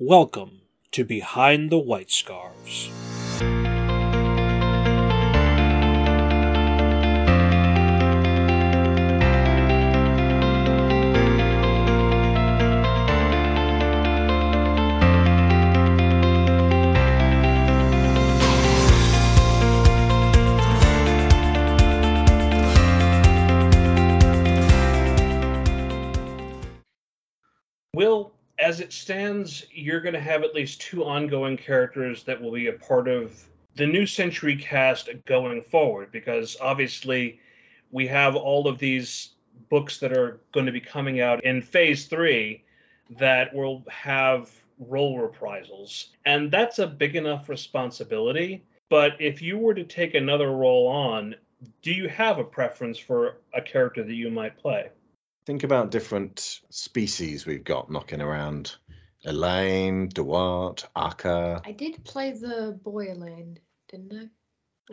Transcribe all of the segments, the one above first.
Welcome to Behind the White Scarves. It stands, you're going to have at least two ongoing characters that will be a part of the new century cast going forward, because obviously we have all of these books that are going to be coming out in phase three that will have role reprisals. And that's a big enough responsibility. But if you were to take another role on, do you have a preference for a character that you might play? Think about different species we've got knocking around. Elaine, Duarte, Akka. I did play the boy Elaine, didn't I?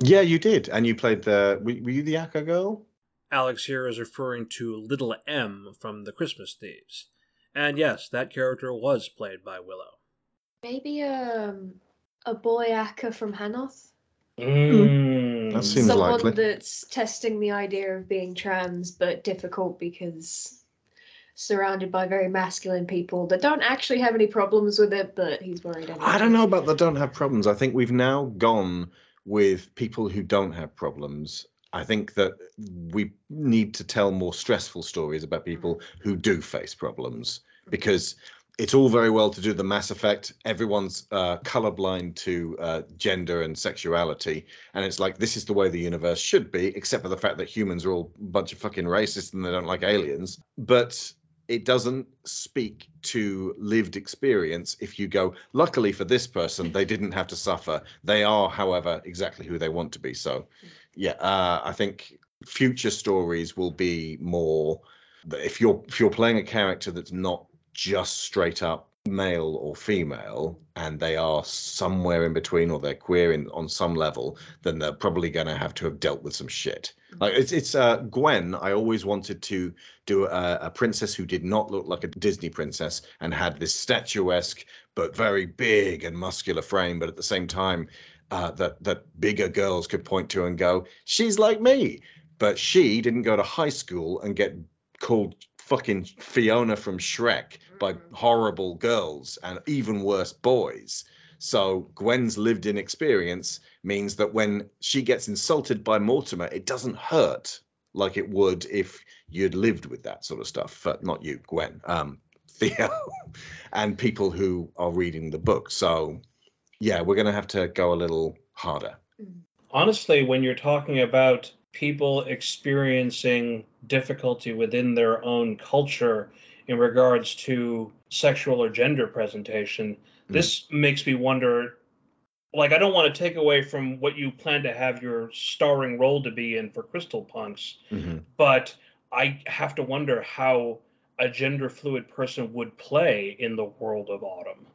Yeah, you did. And you played the. Were, were you the Akka girl? Alex here is referring to Little M from The Christmas Thieves. And yes, that character was played by Willow. Maybe um, a boy Akka from Hanoth. Mm. That seems Someone likely. that's testing the idea of being trans, but difficult because surrounded by very masculine people that don't actually have any problems with it, but he's worried anyway. I don't know about the don't have problems. I think we've now gone with people who don't have problems. I think that we need to tell more stressful stories about people who do face problems because it's all very well to do the Mass Effect. Everyone's uh, colorblind to uh, gender and sexuality, and it's like this is the way the universe should be, except for the fact that humans are all a bunch of fucking racists and they don't like aliens. But it doesn't speak to lived experience if you go luckily for this person they didn't have to suffer. They are however exactly who they want to be. So yeah uh, i think future stories will be more if you're if you're playing a character that's not just straight up male or female and they are somewhere in between or they're queer in on some level then they're probably going to have to have dealt with some shit like it's it's uh gwen i always wanted to do a, a princess who did not look like a disney princess and had this statuesque but very big and muscular frame but at the same time uh, that that bigger girls could point to and go she's like me but she didn't go to high school and get called fucking Fiona from Shrek by horrible girls and even worse boys. So Gwen's lived in experience means that when she gets insulted by Mortimer, it doesn't hurt like it would if you'd lived with that sort of stuff. Uh, not you, Gwen, um, Theo, and people who are reading the book. So yeah, we're going to have to go a little harder. Honestly, when you're talking about people experiencing difficulty within their own culture in regards to sexual or gender presentation, this makes me wonder like I don't want to take away from what you plan to have your starring role to be in for Crystal Punks, Mhm. but I have to wonder how a gender fluid person would play in the world of autumn.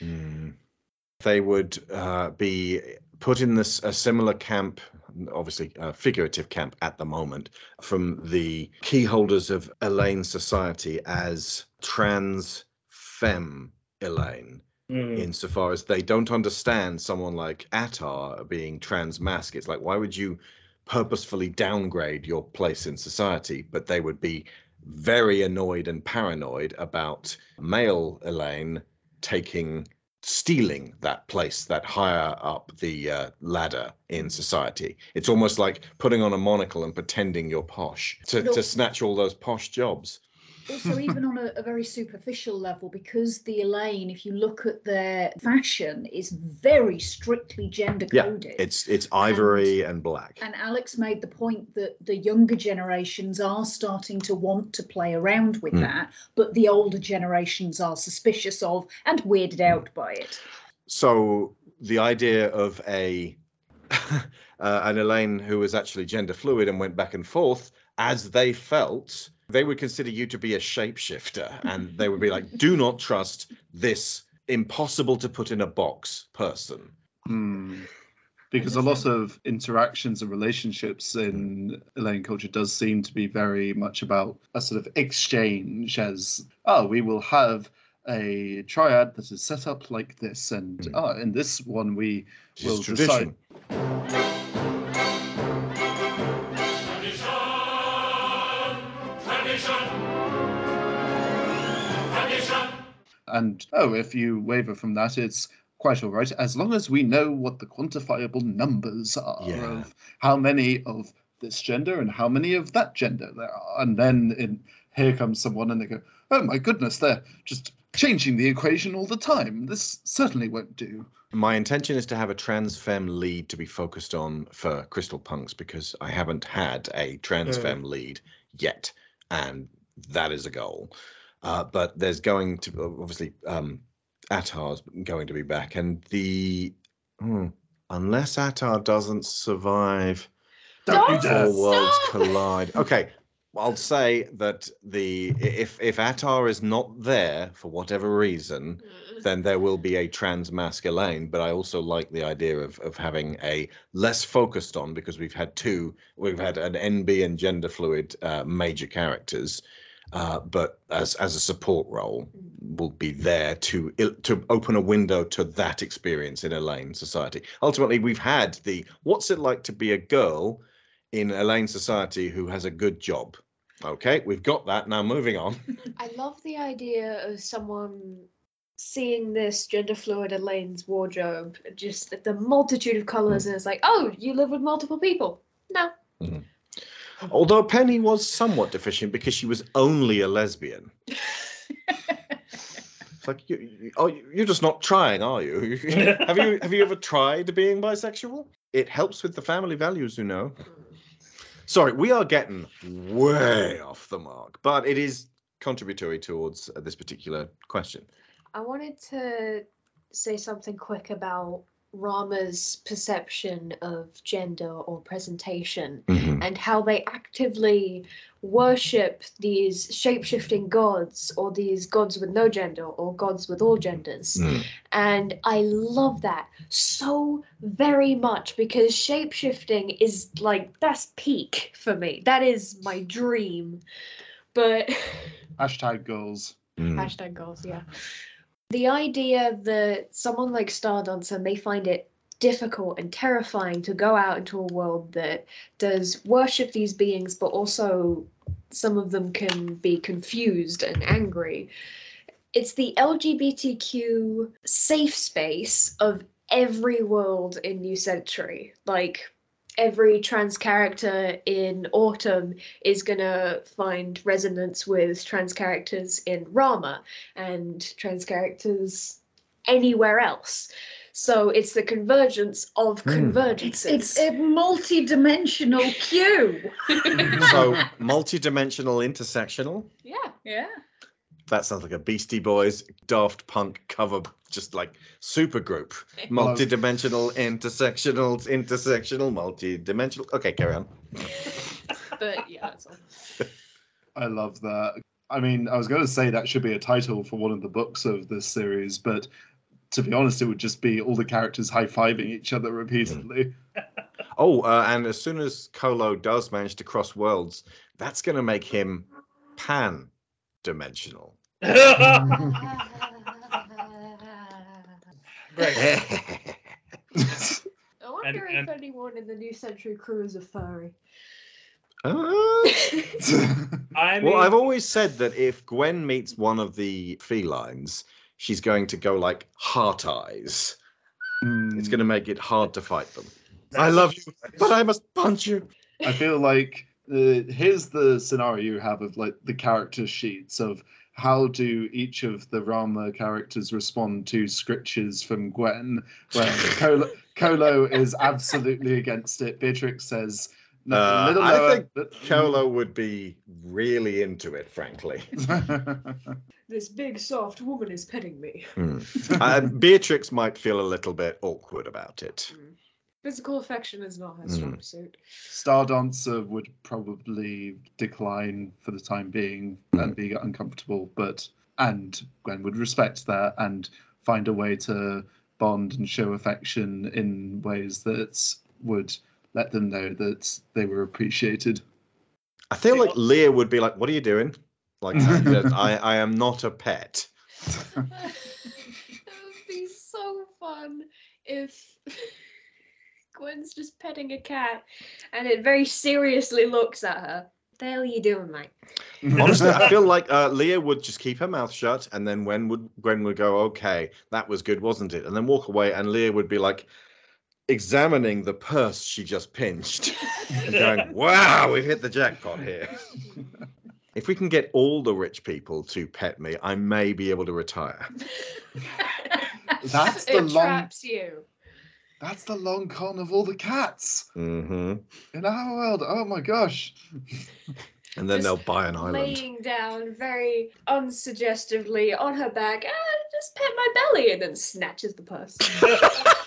Mm. They would uh, be put in this a similar camp, obviously a figurative camp at the moment, from the key holders of Elaine Society as trans femme Elaine, Mm. insofar as they don't understand someone like Attar being trans mask. It's like, why would you purposefully downgrade your place in society? But they would be very annoyed and paranoid about male Elaine taking stealing that place that higher up the uh, ladder in society it's almost like putting on a monocle and pretending you're posh to, No. to snatch all those posh jobs also even on a, a very superficial level because the elaine if you look at their fashion is very strictly gender coded. Yeah, it's it's ivory and black. And alex made the point that the younger generations are starting to want to play around with Mm. that but the older generations are suspicious of and weirded out by it. So the idea of a uh, an Elaine who was actually gender fluid and went back and forth as they felt, they would consider you to be a shapeshifter, and they would be like, "Do not trust this impossible to put in a box person." Hmm. Because a lot of interactions and relationships in Elaine culture does seem to be very much about a sort of exchange as, oh, we will have a triad that is set up like this, and Hmm. ah, in this one we It's will tradition. decide. And oh, if you waver from that, it's quite all right, as long as we know what the quantifiable numbers are Yeah. of how many of this gender and how many of that gender there are. And then in, here comes someone and they go, oh my goodness, they're just changing the equation all the time. This certainly won't do. My intention is to have a trans femme lead to be focused on for Crystal Punks because I haven't had a trans Mm. femme lead yet, and that is a goal. Uh, but there's going to obviously um, Attar's going to be back, and the hmm, unless Attar doesn't survive Don't you Don't dare. Four worlds collide. Okay, I'll say that the if if Attar is not there for whatever reason, then there will be a trans mask Elaine. But I also like the idea of of having a less focused on because we've had two, we've had an NB and gender fluid uh, major characters. Uh, but as as a support role, mm. will be there to to open a window to that experience in Elaine society. Ultimately, we've had the what's it like to be a girl in Elaine society who has a good job. Okay, we've got that. Now moving on. I love the idea of someone seeing this gender fluid Elaine's wardrobe, just the- the multitude of colors, mm. and it's like, oh, you live with multiple people. No. Mm-hmm. Although Penny was somewhat deficient because she was only a lesbian. It's like you, you, oh, you're just not trying, are you? have you have you ever tried being bisexual? It helps with the family values, you know. Sorry, we are getting way off the mark, but it is contributory towards uh, this particular question. I wanted to say something quick about Rama's perception of gender or presentation and how they actively worship these shape-shifting gods or these gods with no gender or gods with all genders. Mm. And I love that so very much because shape-shifting is like that's peak for me. That is my dream. But Hashtag goals. Mm. Hashtag goals, yeah. The idea that someone like Stardancer may find it difficult and terrifying to go out into a world that does worship these beings, but also some of them can be confused and angry. It's the LGBTQ safe space of every world in New Century. Like, every trans character in Autumn is gonna find resonance with trans characters in Rama and trans characters anywhere else. So it's the convergence of Hmm. convergences. It's a multi-dimensional cue. So multi-dimensional intersectional. yeah. Yeah. That sounds like a Beastie Boys Daft Punk cover, just like super group. Multi-dimensional, intersectional, intersectional, multi-dimensional. Okay, carry on. But yeah, that's all. I love that. I mean, I was going to say that should be a title for one of the books of this series, but to be honest, it would just be all the characters high fiving each other repeatedly. Oh, uh, and as soon as Kolo does manage to cross worlds, that's going to make him pan-dimensional. Great. I wonder if and- anyone in the New Century crew is a furry. Uh, I mean, well, I've always said that if Gwen meets one of the felines, she's going to go like heart eyes. It's going to make it hard to fight them. I love you, but I must punch you. I feel like uh, here's the scenario you have of like the character sheets of how do each of the Rama characters respond to scriptures from Gwen, where Kolo, Kolo is absolutely against it. Beatrix says, no, Uh, a little I lower. think but- Kolo would be really into it, frankly. This big soft woman is petting me. Hmm. Uh, Beatrix might feel a little bit awkward about it. Physical affection is not her Mm. strong suit. Stardancer would probably decline for the time being and be uncomfortable, but and Gwen would respect that and find a way to bond and show affection in ways that would let them know that they were appreciated. I feel like Leah would be like, "What are you doing?" Like, I, I, I am not a pet. it would be so fun if Gwen's just petting a cat and it very seriously looks at her. What the hell are you doing, mate? Honestly, I feel like uh, Leah would just keep her mouth shut, and then when would Gwen would go, "Okay, that was good, wasn't it?" and then walk away, and Leah would be like examining the purse she just pinched and going, "Wow, we've hit the jackpot here." If we can get all the rich people to pet me, I may be able to retire. That's the it long. traps you. That's the long con of all the cats hmm in our world. Oh my gosh. And then Just they'll buy an island. Laying down very unsuggestively on her back, ah, just pet my belly, and then snatches the purse.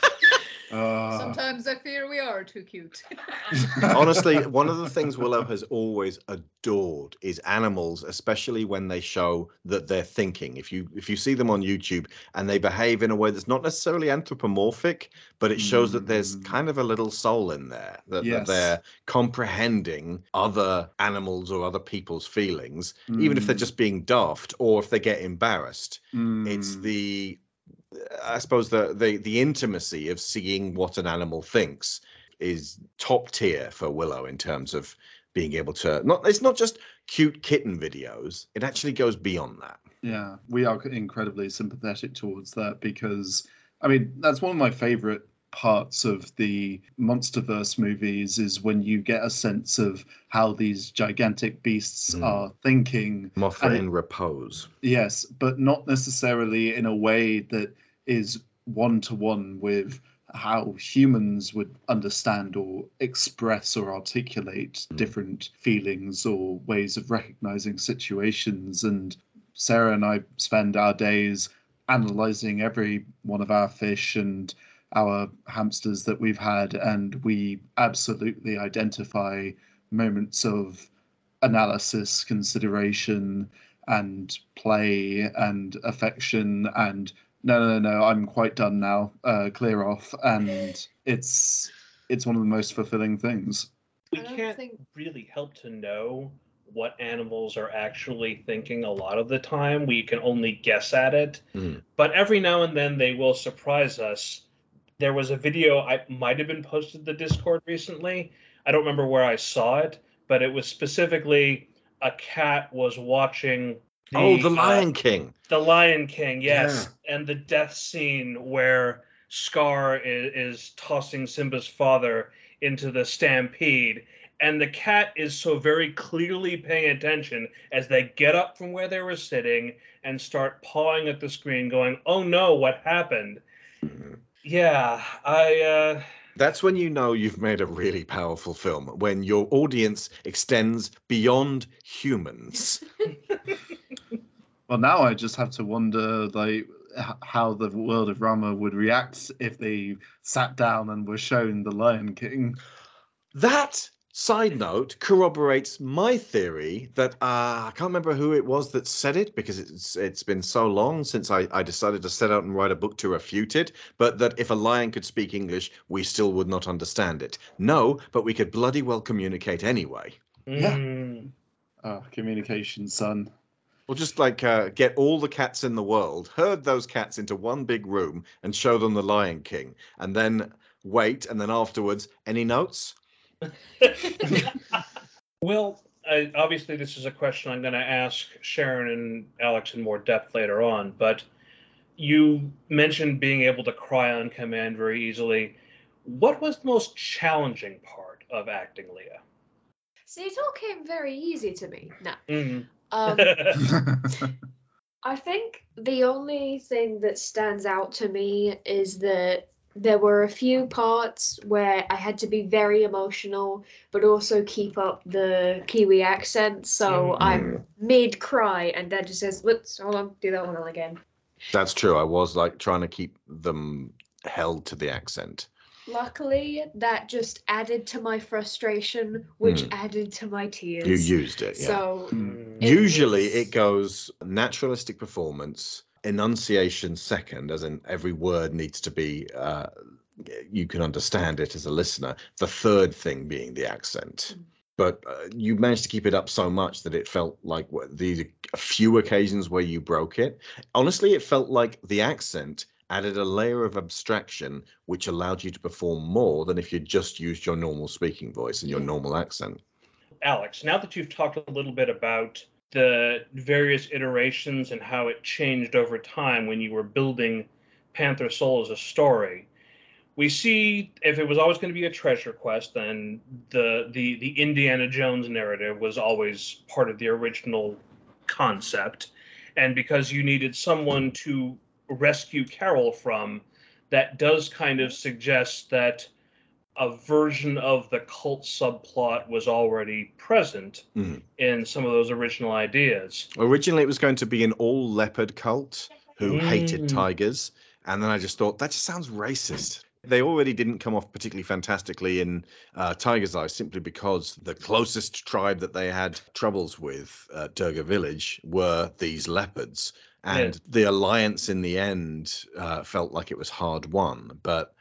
Uh, Sometimes I fear we are too cute. Honestly, one of the things Willow has always adored is animals, especially when they show that they're thinking. If you if you see them on YouTube and they behave in a way that's not necessarily anthropomorphic, but it shows that there's Mm. kind of a little soul in there, that, that they're comprehending other animals or other people's feelings, even if they're Mm. just being daft or if they get embarrassed. It's Mm. the I suppose the, the the intimacy of seeing what an animal thinks is top tier for Willow in terms of being able to not it's not just cute kitten videos, it actually goes beyond that. Yeah, we are incredibly sympathetic towards that because, I mean, that's one of my favorite parts of the MonsterVerse movies is when you get a sense of how these gigantic beasts Mm. are thinking. Mothra in repose. Yes, but not necessarily in a way that is one to one with how humans would understand or express or articulate Mm. different feelings or ways of recognizing situations. And Sarah and I spend our days analyzing every one of our fish and our hamsters that we've had, and we absolutely identify moments of analysis, consideration, and play and affection and no no no i'm quite done now uh clear off and it's it's one of the most fulfilling things we can't think- really help to know what animals are actually thinking a lot of the time. We can only guess at it. Mm. But every now and then they will surprise us. There was a video I might have been posted the Discord recently. I don't remember where I saw it, but it was specifically a cat was watching oh, the uh, Lion King. the Lion King, yes, and the death scene where Scar is, is tossing Simba's father into the stampede, and the cat is so very clearly paying attention as they get up from where they were sitting and start pawing at the screen, going, "Oh no, what happened?" Mhm. Yeah, I. uh That's when you know you've made a really powerful film, when your audience extends beyond humans. well now i just have to wonder like how the world of rama would react if they sat down and were shown the lion king That side note corroborates my theory that uh, I can't remember who it was that said it because it's it's been so long since I, I decided to set out and write a book to refute it. But that if a lion could speak English, we still would not understand it. No, but we could bloody well communicate anyway. Yeah. mm. oh communication son Or just like uh, get all the cats in the world, herd those cats into one big room, and show them the Lion King, and then wait, and then afterwards, any notes? well, I, obviously, this is a question I'm going to ask Sharon and Alex in more depth later on, but you mentioned being able to cry on command very easily. What was the most challenging part of acting, Leah? See, it all came very easy to me. No. Mhm. Um, I think the only thing that stands out to me is that there were a few parts where I had to be very emotional, but also keep up the Kiwi accent. So I'm mid cry, and Dad just says, "Let's hold on, do that one again." That's true. I was like trying to keep them held to the accent. Luckily, that just added to my frustration, which Mm. added to my tears. You used it, yeah. So Mm. it Usually was- it goes naturalistic performance, enunciation second, as in every word needs to be, uh, you can understand it as a listener. The third thing being the accent. but uh, you managed to keep it up so much that it felt like what, the few occasions where you broke it. Honestly, it felt like the accent added a layer of abstraction which allowed you to perform more than if you just used your normal speaking voice and your normal accent. Alex, now that you've talked a little bit about the various iterations and how it changed over time when you were building Panther Soul as a story, we see if it was always going to be a treasure quest, then the the the Indiana Jones narrative was always part of the original concept, and because you needed someone to rescue Carol from, that does kind of suggest that a version of the cult subplot was already present Mhm. in some of those original ideas. Originally, it was going to be an all leopard cult who hated Mm. tigers. And then I just thought, that just sounds racist. They already didn't come off particularly fantastically in uh, Tiger's Eye simply because the closest tribe that they had troubles with, uh, Durga Village, were these leopards. And the alliance in the end uh, felt like it was hard won. But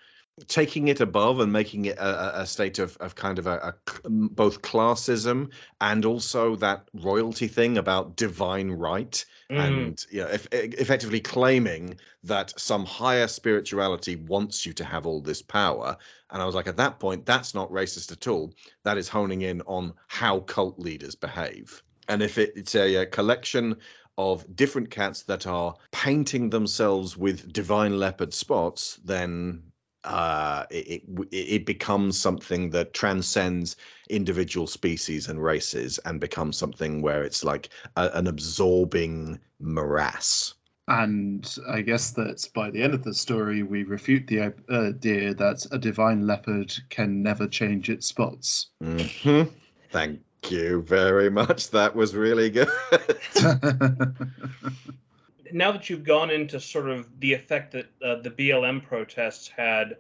taking it above and making it a, a- state of, of kind of a, a both classism and also that royalty thing about divine right Mm. and you know, e- effectively claiming that some higher spirituality wants you to have all this power. And I was like, at that point, that's not racist at all. That is honing in on how cult leaders behave. And if it, it's a, a collection of different cats that are painting themselves with divine leopard spots, then uh, it, it it becomes something that transcends individual species and races and becomes something where it's like a, an absorbing morass. And I guess that by the end of the story, we refute the uh, idea that a divine leopard can never change its spots. hmm Thank you very much. That was really good. now that you've gone into sort of the effect that uh, the BLM protests had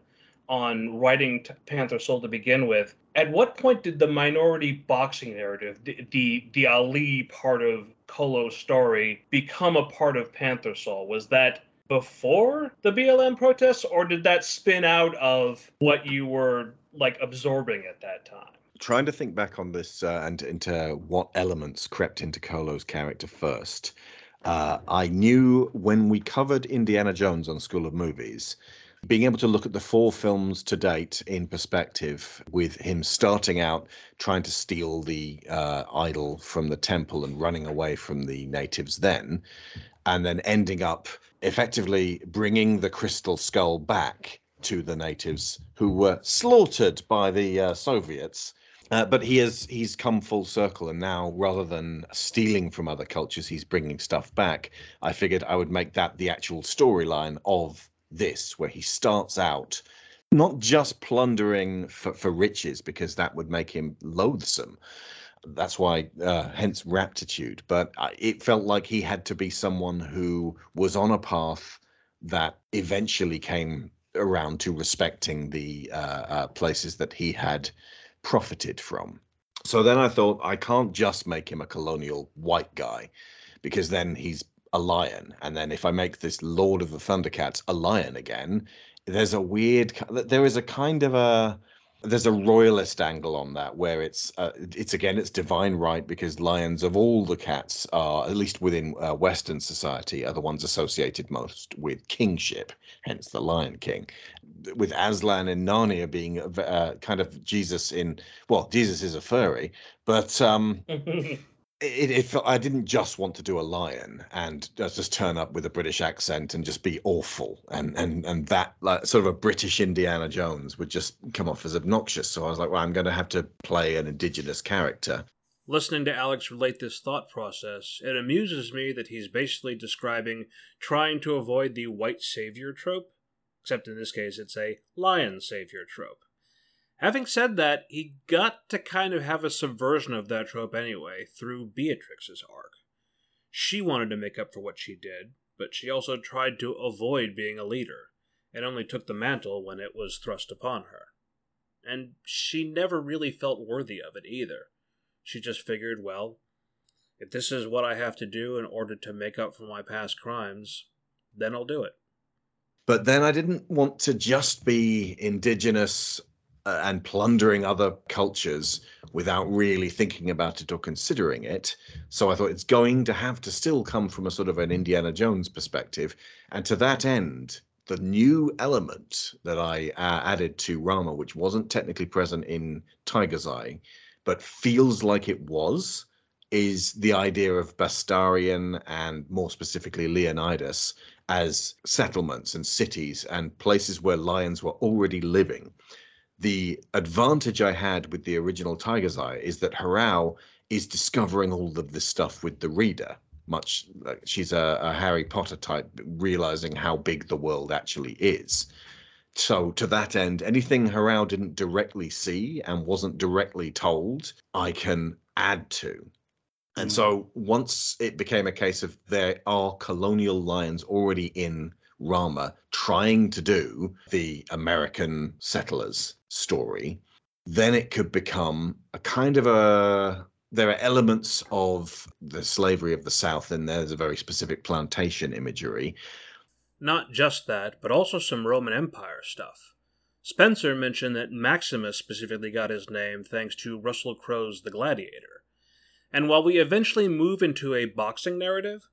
on writing Panther Soul to begin with, at what point did the minority boxing narrative, the the, the Ali part of Kolo's story, become a part of Panther Soul? Was that before the BLM protests, or did that spin out of what you were like absorbing at that time? Trying to think back on this uh, and into what elements crept into Kolo's character first. Uh, I knew when we covered Indiana Jones on School of Movies, being able to look at the four films to date in perspective, with him starting out trying to steal the uh, idol from the temple and running away from the natives, then, and then ending up effectively bringing the crystal skull back to the natives who were slaughtered by the uh, Soviets. Uh, but he has he's come full circle, and now rather than stealing from other cultures, he's bringing stuff back. I figured I would make that the actual storyline of this, where he starts out not just plundering for, for riches, because that would make him loathsome. That's why, uh, hence raptitude. But I- it felt like he had to be someone who was on a path that eventually came around to respecting the uh, uh, places that he had profited from. So then I thought I can't just make him a colonial white guy because then he's a lion. And then if I make this Lord of the Thundercats a lion again, there's a weird, there is a kind of a, there's a royalist angle on that where it's uh, it's again it's divine right because lions of all the cats are at least within uh, western society are the ones associated most with kingship hence the lion king. With aslan in narnia being uh, kind of jesus in well jesus is a furry but um it, it felt I didn't just want to do a lion and just turn up with a British accent and just be awful and and and that like sort of a British Indiana Jones would just come off as obnoxious. So I was like, well, I'm going to have to play an indigenous character. Listening to Alex relate this thought process, it amuses me that he's basically describing trying to avoid the white savior trope, except in this case it's a lion savior trope. Having said that, he got to kind of have a subversion of that trope anyway through Beatrix's arc. She wanted to make up for what she did, but she also tried to avoid being a leader, and only took the mantle when it was thrust upon her. And she never really felt worthy of it either. She just figured, well, if this is what I have to do in order to make up for my past crimes, then I'll do it. But then I didn't want to just be indigenous and plundering other cultures without really thinking about it or considering it. So I thought it's going to have to still come from a sort of an Indiana Jones perspective. And to that end, the new element that I uh, added to Rama, which wasn't technically present in Tiger's Eye, but feels like it was, is the idea of Bastarian and more specifically Leonidas as settlements and cities and places where lions were already living. The advantage I had with the original Tiger's Eye is that Harao is discovering all of this stuff with the reader. Much like she's a, a Harry Potter type, realizing how big the world actually is. So to that end, anything Harao didn't directly see and wasn't directly told, I can add to. And so once it became a case of there are colonial lions already in Rama trying to do the American settlers story, then it could become a kind of a there are elements of the slavery of the South, and there's a very specific plantation imagery. Not just that, but also some Roman Empire stuff. Spencer mentioned that Maximus specifically got his name thanks to Russell Crowe's The Gladiator. And while we eventually move into a boxing narrative,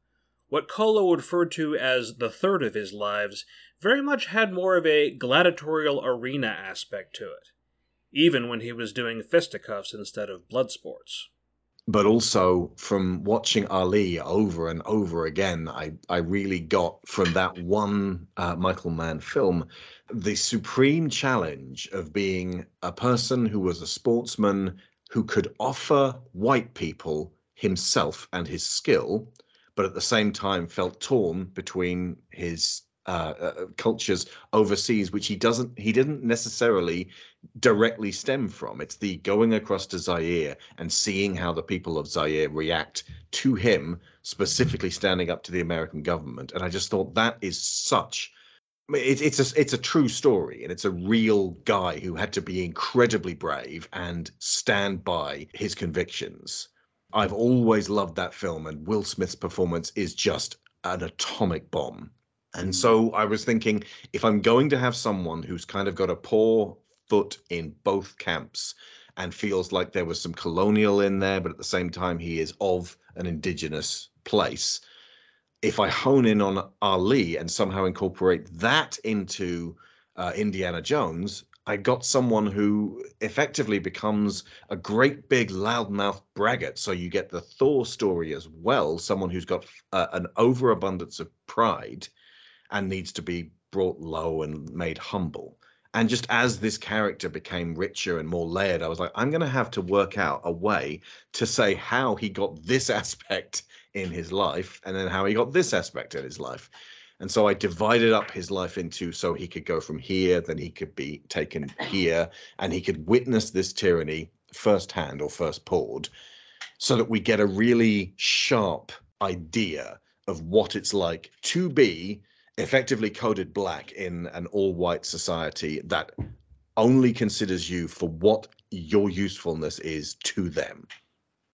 what Kolo referred to as the third of his lives very much had more of a gladiatorial arena aspect to it, even when he was doing fisticuffs instead of blood sports. But also from watching Ali over and over again, I, I really got from that one uh, Michael Mann film the supreme challenge of being a person who was a sportsman who could offer white people himself and his skill, but at the same time felt torn between his uh, uh, cultures overseas, which he doesn't he didn't necessarily directly stem from. It's the going across to Zaire and seeing how the people of Zaire react to him, specifically standing up to the American government. And I just thought that is such it, it's a it's a true story and it's a real guy who had to be incredibly brave and stand by his convictions i've always loved that film and will smith's performance is just an atomic bomb and so i was thinking if i'm going to have someone who's kind of got a poor foot in both camps and feels like there was some colonial in there but at the same time he is of an indigenous place if I hone in on Ali and somehow incorporate that into uh, Indiana Jones, I got someone who effectively becomes a great big loudmouth braggart. So you get the Thor story as well, someone who's got uh, an overabundance of pride and needs to be brought low and made humble. And just as this character became richer and more layered, I was like, I'm going to have to work out a way to say how he got this aspect in his life and then how he got this aspect in his life. And so I divided up his life into so he could go from here, then he could be taken here, and he could witness this tyranny firsthand or first poured, so that we get a really sharp idea of what it's like to be effectively coded black in an all white society that only considers you for what your usefulness is to them.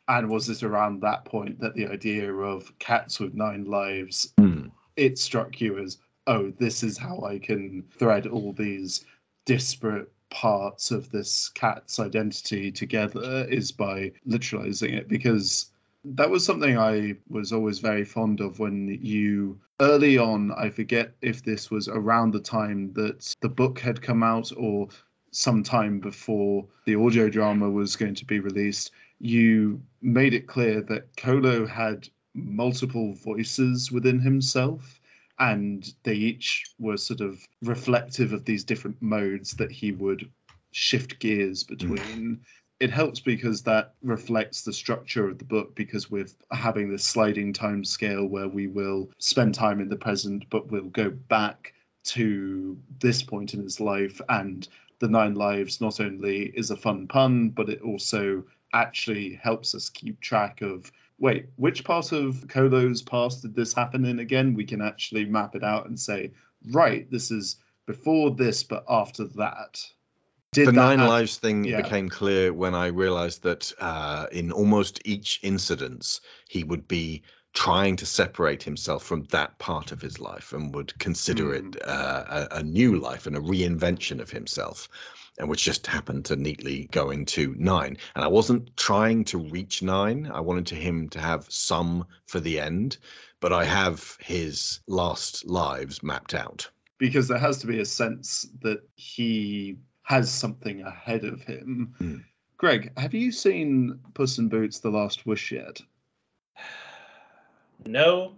And was it around that point that the idea of cats with nine lives Mm. it struck you as, oh, this is how I can thread all these disparate parts of this cat's identity together is by literalizing it because that was something I was always very fond of when you early on I forget if this was around the time that the book had come out or sometime before the audio drama was going to be released you made it clear that Kolo had multiple voices within himself and they each were sort of reflective of these different modes that he would shift gears mm. between. It helps because that reflects the structure of the book because we're having this sliding time scale where we will spend time in the present but we'll go back to this point in his life and the nine lives not only is a fun pun but it also actually helps us keep track of wait, which part of Kolo's past did this happen in again? We can actually map it out and say, right, this is before this, but after that. Did the nine lives thing yeah. became clear when I realized that uh, in almost each incident, he would be trying to separate himself from that part of his life and would consider it uh, a, a new life and a reinvention of himself and which just happened to neatly go into nine. And I wasn't trying to reach nine. I wanted to him to have some for the end, but I have his last lives mapped out. because there has to be a sense that he has something ahead of him. Mm. Greg, have you seen Puss in Boots: The Last Wish yet? No,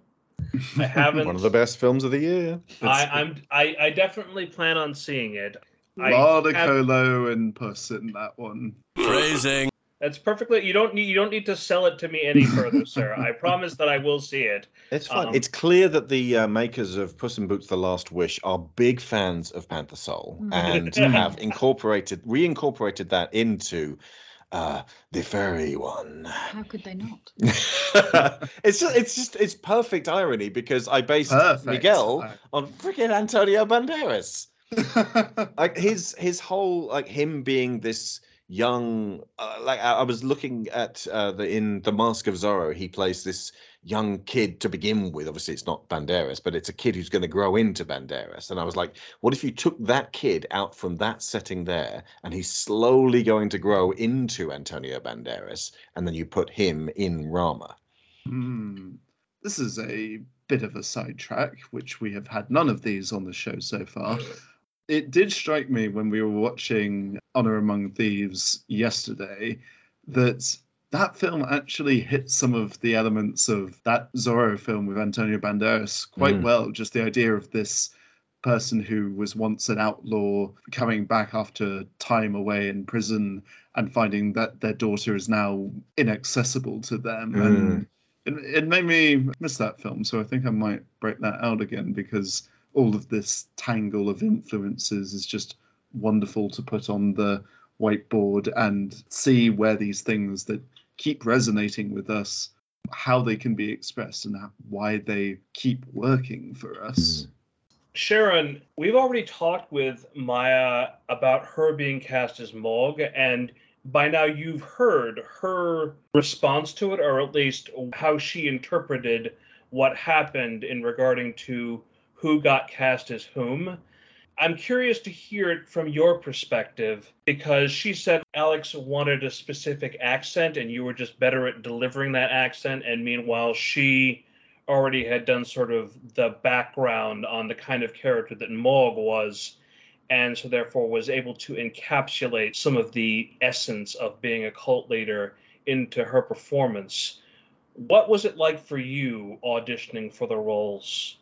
I haven't. One of the best films of the year. I, I'm I, I definitely plan on seeing it. I Lot of have- Kolo and Puss in that one. Phrasing. That's perfectly. You don't need. You don't need to sell it to me any further, sir. I promise that I will see it. It's fine. Um, it's clear that the uh, makers of Puss in Boots: The Last Wish are big fans of Panther Soul Mm. and have incorporated, reincorporated that into uh, the furry one. How could they not? it's just, it's just it's perfect irony because I based Perfect. Miguel on freaking Antonio Banderas. like his his whole like him being this young uh, like I, I was looking at uh, the in the Mask of Zorro he plays this young kid to begin with obviously it's not Banderas but it's a kid who's going to grow into Banderas and I was like what if you took that kid out from that setting there and he's slowly going to grow into Antonio Banderas and then you put him in Rama Hmm. This is a bit of a sidetrack, which we have had none of these on the show so far. It did strike me when we were watching Honor Among Thieves yesterday that that film actually hit some of the elements of that Zorro film with Antonio Banderas quite Mm. well. Just the idea of this person who was once an outlaw coming back after time away in prison and finding that their daughter is now inaccessible to them and it, it made me miss that film so i think i might break that out again because all of this tangle of influences is just wonderful to put on the whiteboard and see where these things that keep resonating with us how they can be expressed and how, why they keep working for us. Mm-hmm. Sharon, we've already talked with Maya about her being cast as Morg, and by now you've heard her response to it, or at least how she interpreted what happened in regarding to who got cast as whom. I'm curious to hear it from your perspective because she said Alex wanted a specific accent and you were just better at delivering that accent, and meanwhile, she already had done sort of the background on the kind of character that Morg was, and so therefore was able to encapsulate some of the essence of being a cult leader into her performance. What was it like for you auditioning for the roles?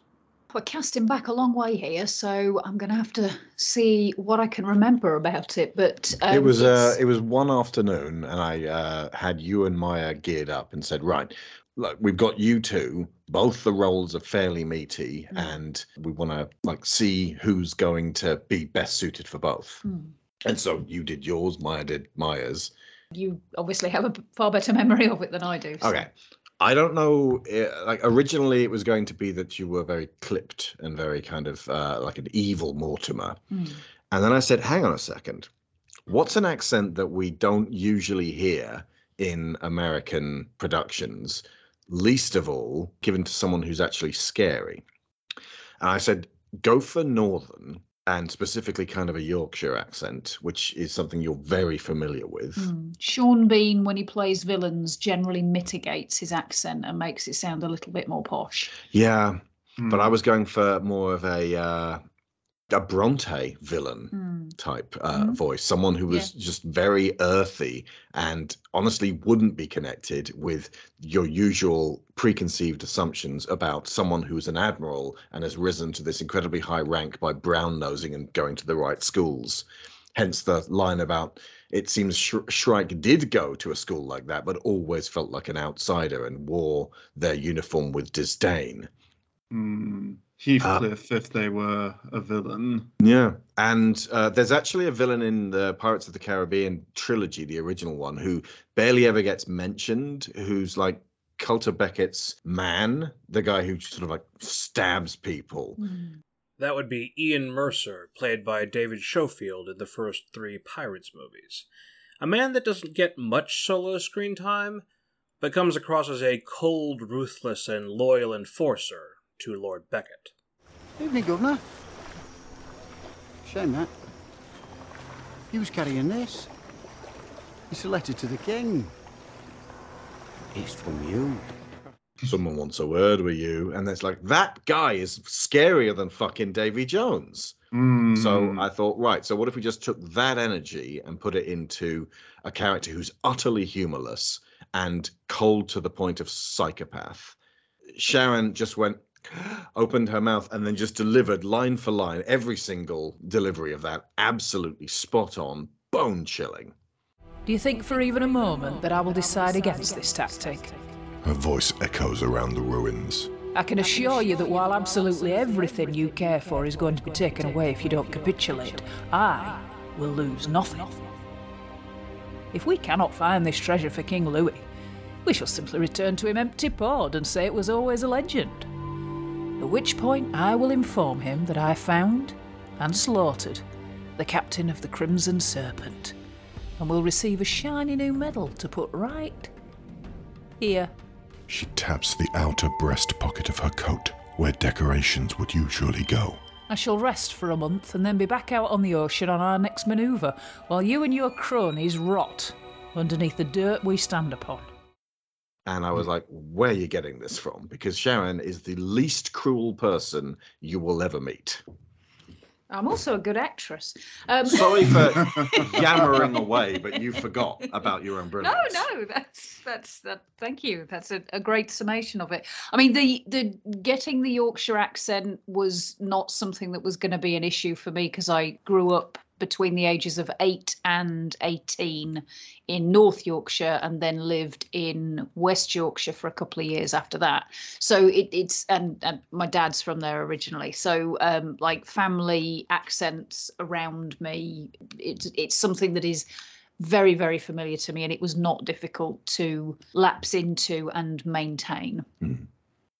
We're casting back a long way here, so I'm going to have to see what I can remember about it. But um, it was uh, it was one afternoon, and I uh, had you and Maya geared up and said, "Right, look, we've got you two. Both the roles are fairly meaty, Mm. and we want to like see who's going to be best suited for both." Hmm. And so you did yours, Maya did Maya's. you obviously have a far better memory of it than I do. so- Okay. I don't know. uh, Like originally, it was going to be that you were very clipped and very kind of uh, like an evil Mortimer. Hmm. And then I said, hang on a second. What's an accent that we don't usually hear in American productions, least of all given to someone who's actually scary? And I said, go for Northern and specifically kind of a Yorkshire accent, which is something you're very familiar with. Hmm. Sean Bean, when he plays villains, generally mitigates his accent and makes it sound a little bit more posh. Yeah, but I Hmm. was going for more of a uh, a Bronte villain Hmm. type uh, Mhm. voice, someone who was just very earthy and honestly wouldn't be connected with your usual preconceived assumptions about someone who's an admiral and has risen to this incredibly high rank by brown nosing and going to the right schools. Hence the line about it seems Sh- Shrike did go to a school like that, but always felt like an outsider and wore their uniform with disdain. Hmm. Heathcliff, if they were a villain. Yeah, and uh, there's actually a villain in the Pirates of the Caribbean trilogy, the original one, who barely ever gets mentioned. Who's like Cutler Beckett's man, the guy who sort of like stabs people. Hmm. That would be Ian Mercer, played by David Schofield in the first three Pirates movies. A man that doesn't get much solo screen time, but comes across as a cold, ruthless, and loyal enforcer to Lord Beckett. Evening, Governor. Shame that. He was carrying this. It's a letter to the King. It's from you. Someone wants a word with you, and it's like that guy is scarier than fucking Davy Jones. Mm. So I thought, right, so what if we just took that energy and put it into a character who's utterly humorless and cold to the point of psychopath? Sharon just went, opened her mouth, and then just delivered line for line every single delivery of that. Absolutely spot on, bone chilling. Do you think for even a moment that I will decide against this tactic? Her voice echoes around the ruins. I can assure you that while absolutely everything you care for is going to be taken away if you don't capitulate, I will lose nothing. If we cannot find this treasure for King Louis, we shall simply return to him empty pawed and say it was always a legend. At which point I will inform him that I found and slaughtered the captain of the Crimson Serpent, and will receive a shiny new medal to put right here. She taps the outer breast pocket of her coat, where decorations would usually go. I shall rest for a month and then be back out on the ocean on our next manoeuvre, while you and your cronies rot underneath the dirt we stand upon. And I was like, where are you getting this from? Because Sharon is the least cruel person you will ever meet. I'm also a good actress. Um, Sorry for yammering away, but you forgot about your own brilliance. No, no, that's that's that. Thank you. That's a, a great summation of it. I mean, the the getting the Yorkshire accent was not something that was going to be an issue for me because I grew up between the ages of eight and eighteen in North Yorkshire, and then lived in West Yorkshire for a couple of years after that. So it, it's and and my dad's from there originally. So um, like family accents around me, it's it's something that is very very familiar to me and it was not difficult to lapse into and maintain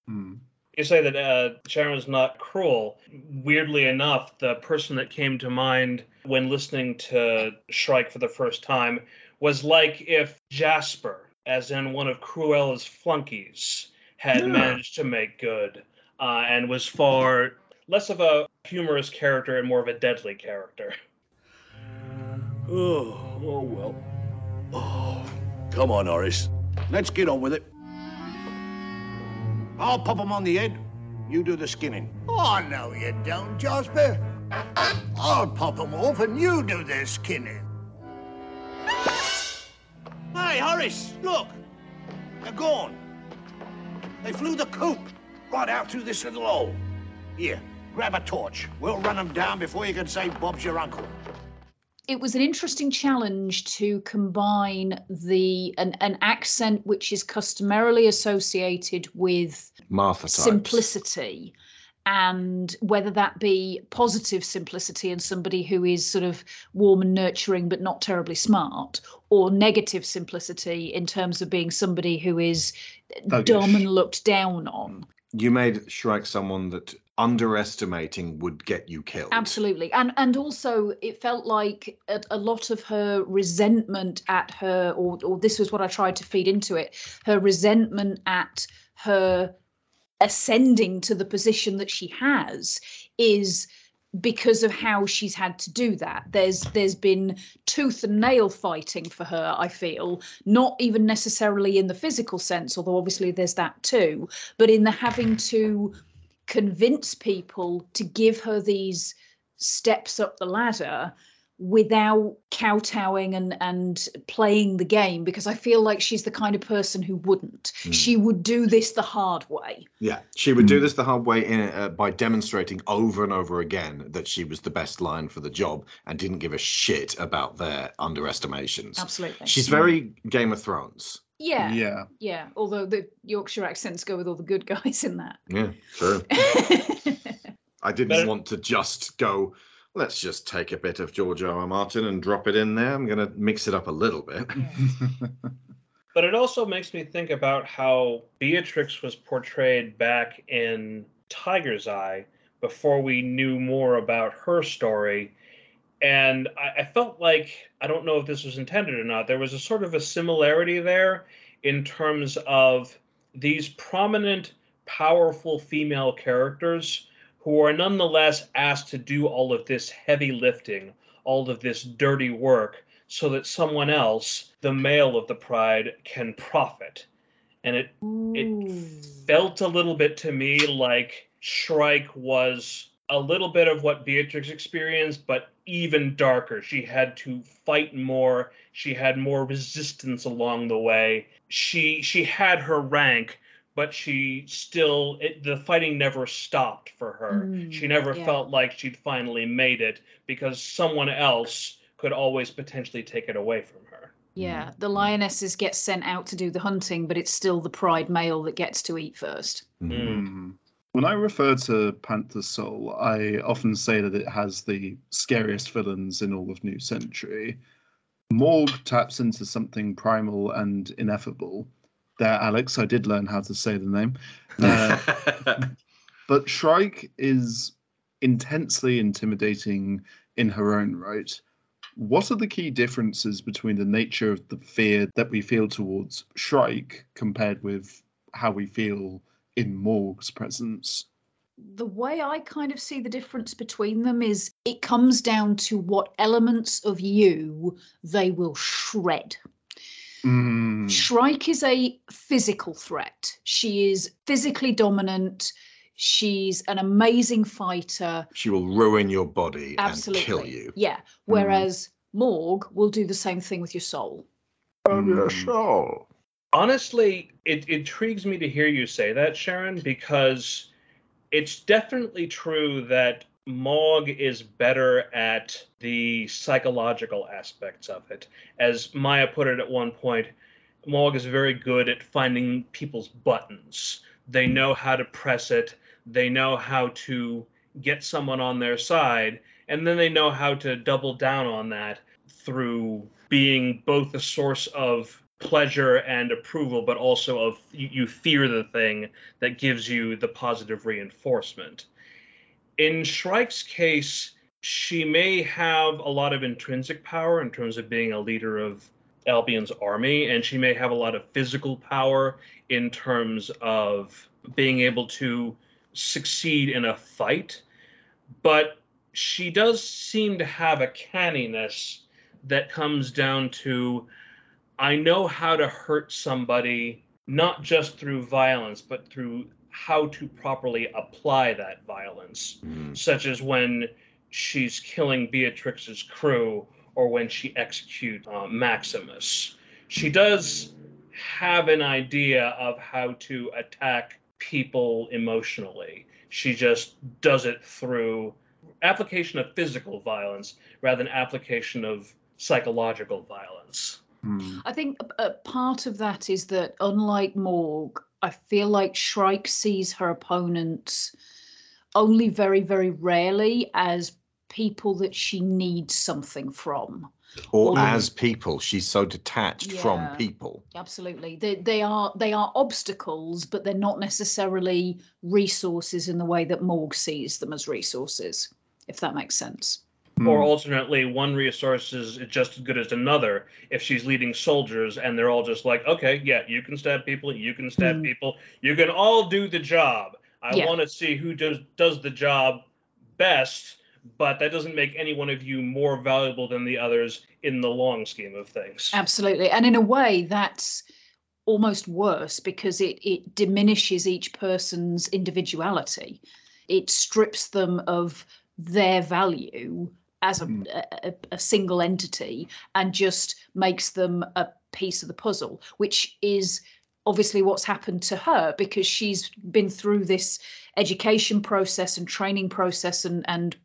Mm. You say that uh, Sharon was not cruel. Weirdly enough, the person that came to mind when listening to Shrike for the first time was like if Jasper, as in one of Cruella's flunkies, had Yeah. managed to make good uh, and was far less of a humorous character and more of a deadly character. Oh, oh well. Oh, come on, Horace. Let's get on with it. I'll pop pop 'em on the head. You do the skinning. Oh, no, you don't, Jasper. I'll pop pop 'em off and you do the skinning. Hey, Horace, look. They're gone. They flew the coop right out through this little hole. Here, grab a torch. We'll run run 'em down before you can say Bob's your uncle. it was an interesting challenge to combine the an, an accent which is customarily associated with Martha types. simplicity and whether that be positive simplicity and somebody who is sort of warm and nurturing but not terribly smart or negative simplicity in terms of being somebody who is Thuggish. dumb and looked down on You made Shrike someone that underestimating would get you killed. absolutely and and also it felt like a, a lot of her resentment at her or or this was what i tried to feed into it her resentment at her ascending to the position that she has is because of how she's had to do that. There's there's been tooth and nail fighting for her i feel not even necessarily in the physical sense although obviously there's that too but in the having to convince people to give her these steps up the ladder without kowtowing and and playing the game because I feel like she's the kind of person who wouldn't. Mm. She would do this the hard way. Yeah, she would do Hmm. this the hard way in, uh, by demonstrating over and over again that she was the best line for the job and didn't give a shit about their underestimations. Absolutely. She's very Game of Thrones. yeah, Yeah. yeah. Although the Yorkshire accents go with all the good guys in that. Yeah, true. I didn't But- want to just go. Let's just take a bit of George R. R. Martin and drop it in there. I'm going to mix it up a little bit. But it also makes me think about how Beatrix was portrayed back in Tiger's Eye before we knew more about her story. And I, I felt like, I don't know if this was intended or not, there was a sort of a similarity there in terms of these prominent, powerful female characters who are nonetheless asked to do all of this heavy lifting, all of this dirty work, so that someone else, the male of the pride, can profit. And it it felt a little bit to me like Shrike was a little bit of what Beatrix experienced, but even darker. She had to fight more. She had more resistance along the way. She she had her rank, but she still it, the fighting never stopped for her. Mm, she never yeah. felt like she'd finally made it because someone else could always potentially take it away from her. Yeah, the lionesses get sent out to do the hunting, but it's still the pride male that gets to eat first. Mm. When I refer to Panther Soul, I often say that it has the scariest villains in all of New Century. Morg taps into something primal and ineffable. There, Alex, I did learn how to say the name. Uh, but Shrike is intensely intimidating in her own right. What are the key differences between the nature of the fear that we feel towards Shrike compared with how we feel in Morg's presence? the way I kind of see the difference between them is it comes down to what elements of you they will shred. Mm. Shrike is a physical threat. She is physically dominant. She's an amazing fighter. She will ruin your body Absolutely. and kill you. Yeah. Whereas Morg will do the same thing with your soul. Of your soul. Honestly, it intrigues me to hear you say that, Sharon, because it's definitely true that Mog is better at the psychological aspects of it. As Maya put it at one point, Mog is very good at finding people's buttons. They know how to press it, they know how to get someone on their side, and then they know how to double down on that through being both a source of pleasure and approval, but also of you, fear the thing that gives you the positive reinforcement. In Shrike's case, she may have a lot of intrinsic power in terms of being a leader of Albion's army, and she may have a lot of physical power in terms of being able to succeed in a fight. But she does seem to have a canniness that comes down to I know how to hurt somebody not just through violence, but through how to properly apply that violence, such as when she's killing Beatrix's crew or when she executes uh, Maximus. She does have an idea of how to attack people emotionally. She just does it through application of physical violence rather than application of psychological violence. I think a, a part of that is that, unlike Morg, I feel like Shrike sees her opponents only very, very rarely as people that she needs something from. Or Or- as people, she's so detached Yeah. from people. Absolutely, they they are they are obstacles, but they're not necessarily resources in the way that Morg sees them as resources. If that makes sense. Or alternately, one resource is just as good as another if she's leading soldiers and they're all just like, okay, yeah, you can stab people, you can stab Mm. people, you can all do the job. I Yeah. want to see who does does the job best, but that doesn't make any one of you more valuable than the others in the long scheme of things. Absolutely. And in a way, that's almost worse because it, it diminishes each person's individuality. It strips them of their value as a, a, a single entity and just makes them a piece of the puzzle, which is obviously what's happened to her because she's been through this education process and training process and, and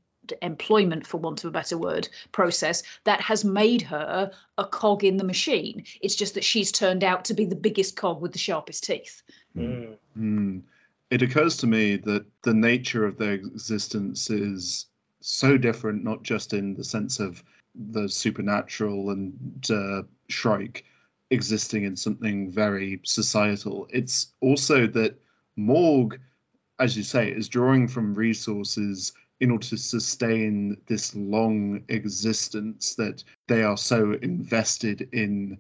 employment for want of a better word process that has made her a cog in the machine it's just that she's turned out to be the biggest cog with the sharpest teeth Mm. Hmm. It occurs to me that the nature of their existence is so different, not just in the sense of the supernatural and uh, Shrike existing in something very societal. It's also that Morg, as you say, is drawing from resources in order to sustain this long existence that they are so invested in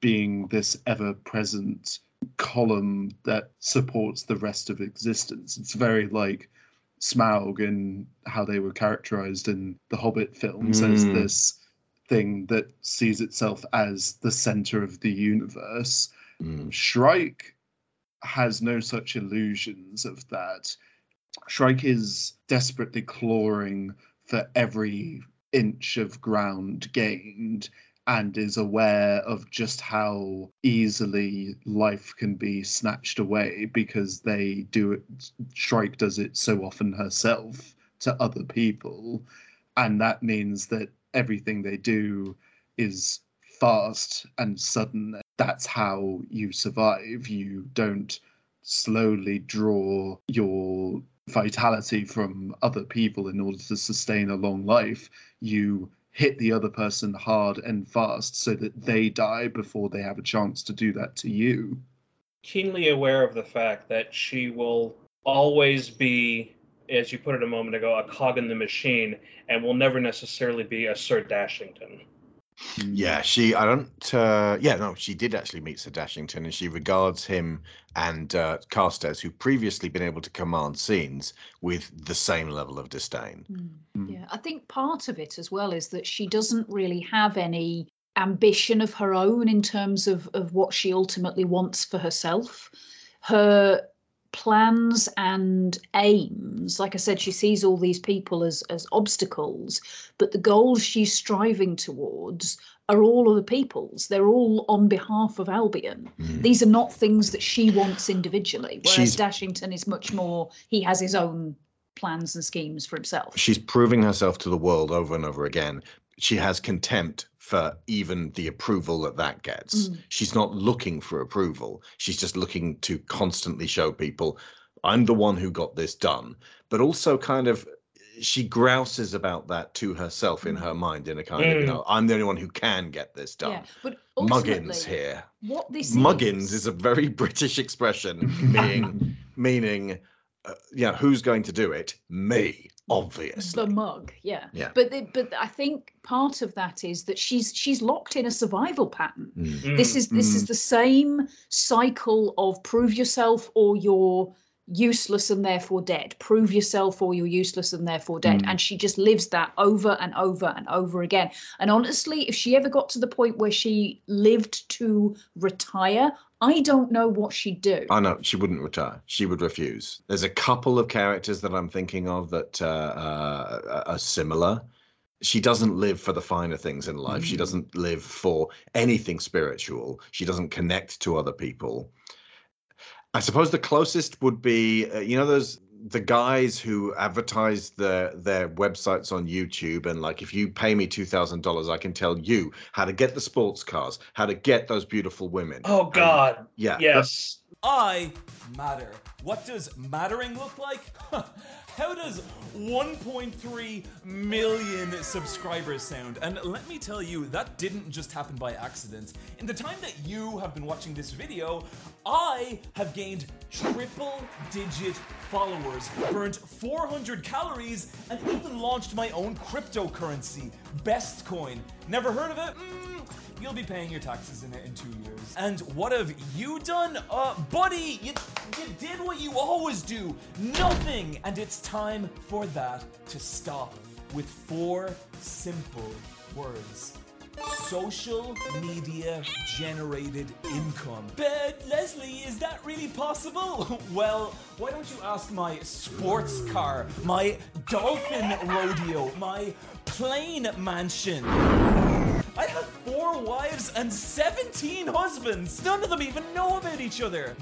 being this ever present column that supports the rest of existence. It's very like Smaug and how they were characterized in the Hobbit films as Mm. this thing that sees itself as the center of the universe. Mm. Shrike has no such illusions of that. Shrike is desperately clawing for every inch of ground gained and is aware of just how easily life can be snatched away because they do it Shrike does it so often herself to other people. And that means that everything they do is fast and sudden. That's how you survive. You don't slowly draw your vitality from other people in order to sustain a long life. You hit the other person hard and fast so that they die before they have a chance to do that to you Keenly aware of the fact that she will always be, as you put it a moment ago, a cog in the machine and will never necessarily be a Sir Dashington. Yeah, she. I don't. Uh, yeah, no, she did actually meet Sir Dashington, and she regards him and uh, Carstairs, who previously been able to command scenes, with the same level of disdain. Mm. Yeah, I think part of it as well is that she doesn't really have any ambition of her own in terms of, of what she ultimately wants for herself. Her plans and aims, like I said, she sees all these people as, as obstacles, but the goals she's striving towards are all other people's. They're all on behalf of Albion. Mm. These are not things that she wants individually, whereas She's- Dashington is much more, he has his own plans and schemes for himself. She's proving herself to the world over and over again. She has contempt for even the approval that that gets. Mm. She's not looking for approval. She's just looking to constantly show people, I'm the one who got this done. But also, kind of, she grouses about that to herself in her mind, in a kind of, you Mm. know, I'm the only one who can get this done. Yeah, but Muggins here. What this Muggins is a very British expression, meaning meaning, uh, yeah, who's going to do it? Me, obviously. the mug, yeah. Yeah. But the, but I think part of that is that she's she's locked in a survival pattern. Mm. This is this Mm. is the same cycle of prove yourself or you're useless and therefore dead. Prove yourself or you're useless and therefore dead. Mm. And she just lives that over and over and over again. And honestly, if she ever got to the point where she lived to retire, I don't know what she'd do. I know she wouldn't retire. She would refuse. There's a couple of characters that I'm thinking of that uh, uh, are similar. She doesn't live for the finer things in life. She Mm. doesn't live for anything spiritual. She doesn't connect to other people. I suppose the closest would be, uh, you know, those the guys who advertise their their websites on YouTube and like, if you pay me two thousand dollars, I can tell you how to get the sports cars, how to get those beautiful women. Oh And- God. yeah, Yes. I matter. What does mattering look like? How does 1.3 million subscribers sound? And let me tell you, that didn't just happen by accident. In the time that you have been watching this video, I have gained triple digit followers, burnt 400 calories, and even launched my own cryptocurrency, Bestcoin. Never heard of it? Mm, You'll be paying your taxes in it in two years. And what have you done? Uh, buddy, you, you did what you always do. Nothing. And it's time for that to stop with four simple words. Social media generated income. But Leslie, is that really possible? well, why don't you ask my sports car, my dolphin rodeo, my plane mansion? I have four wives and 17 husbands. None of them even know about each other.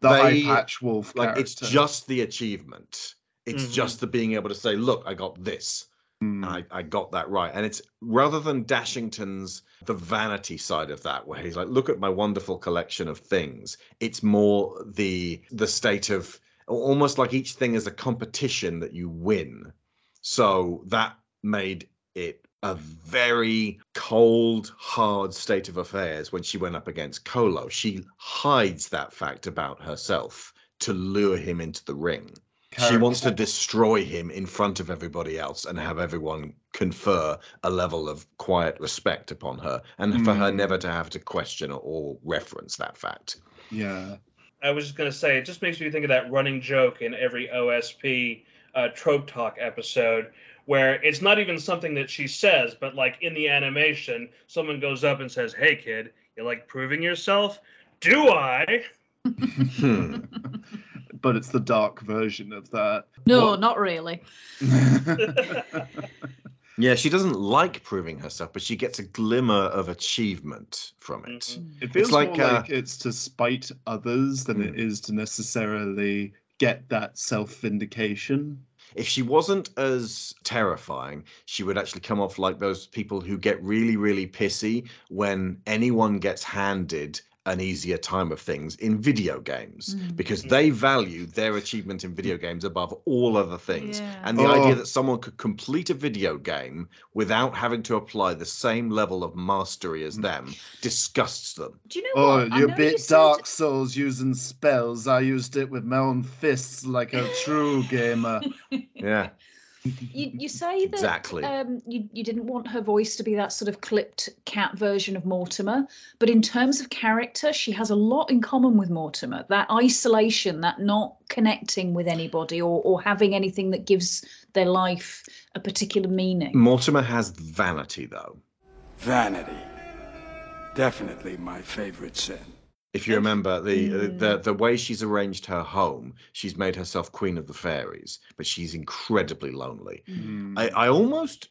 the They- eye patch wolf like it's just the achievement it's Mhm. just the being able to say look i got this Mm. I, I got that right and it's rather than dashington's the vanity side of that where he's like look at my wonderful collection of things it's more the the state of almost like each thing is a competition that you win so that made it a very cold, hard state of affairs when she went up against Kolo. She hides that fact about herself to lure him into the ring. She wants to destroy him in front of everybody else and have everyone confer a level of quiet respect upon her, and for her Mm. never to have to question or, or reference that fact. Yeah. I was just going to say, it just makes me think of that running joke in every OSP uh, Trope Talk episode where it's not even something that she says, but like in the animation, someone goes up and says, Hey, kid, you like proving yourself? Do I? Hmm. but it's the dark version of that. No, What- not really. Yeah, she doesn't like proving herself, but she gets a glimmer of achievement from it. Mhm. It feels like, more uh, like it's to spite others than it is to necessarily get that self vindication. If she wasn't as terrifying, she would actually come off like those people who get really, really pissy when anyone gets handed an easier time of things in video games Mm. because they value their achievement in video games above all other things. Yeah. And the Oh. idea that someone could complete a video game without having to apply the same level of mastery as them disgusts them. Do you know Oh, what? I you know bit said- Dark Souls using spells. I used it with my own fists like a true gamer. Yeah, You, you say that exactly. um, you, you didn't want her voice to be that sort of clipped cat version of Mortimer, but in terms of character, she has a lot in common with Mortimer. That isolation, that not connecting with anybody or, or having anything that gives their life a particular meaning. Mortimer has vanity, though. Vanity. Definitely my favorite sin. If you remember the uh, Mm. the the way she's arranged her home, she's made herself queen of the fairies, but she's incredibly lonely. Mm. I, I almost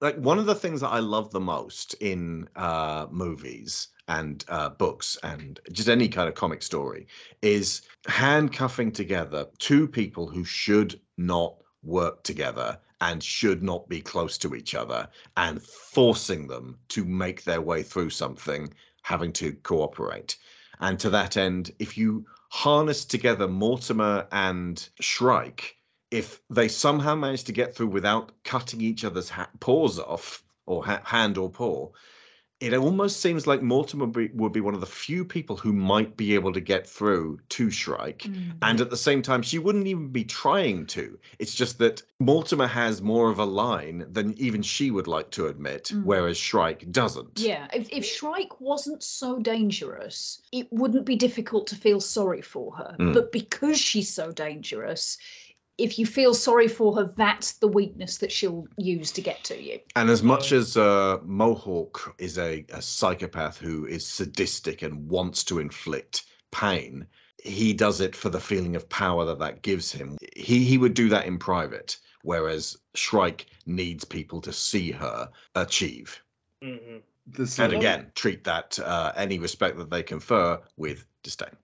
like one of the things that I love the most in uh, movies and uh, books and just any kind of comic story is handcuffing together two people who should not work together and should not be close to each other and forcing them to make their way through something having to cooperate and to that end if you harness together mortimer and shrike if they somehow manage to get through without cutting each other's ha- paws off or ha- hand or paw, it almost seems like Mortimer be, would be one of the few people who might be able to get through to Shrike. Mm. And at the same time, she wouldn't even be trying to. It's just that Mortimer has more of a line than even she would like to admit, Mm. whereas Shrike doesn't. Yeah, if, if Shrike wasn't so dangerous, it wouldn't be difficult to feel sorry for her. Mm. But because she's so dangerous, if you feel sorry for her, that's the weakness that she'll use to get to you. And as much as uh, Mohawk is a, a psychopath who is sadistic and wants to inflict pain, he does it for the feeling of power that that gives him. He he would do that in private, whereas Shrike needs people to see her achieve. hmm This And is- again, treat that uh, any respect that they confer with disdain.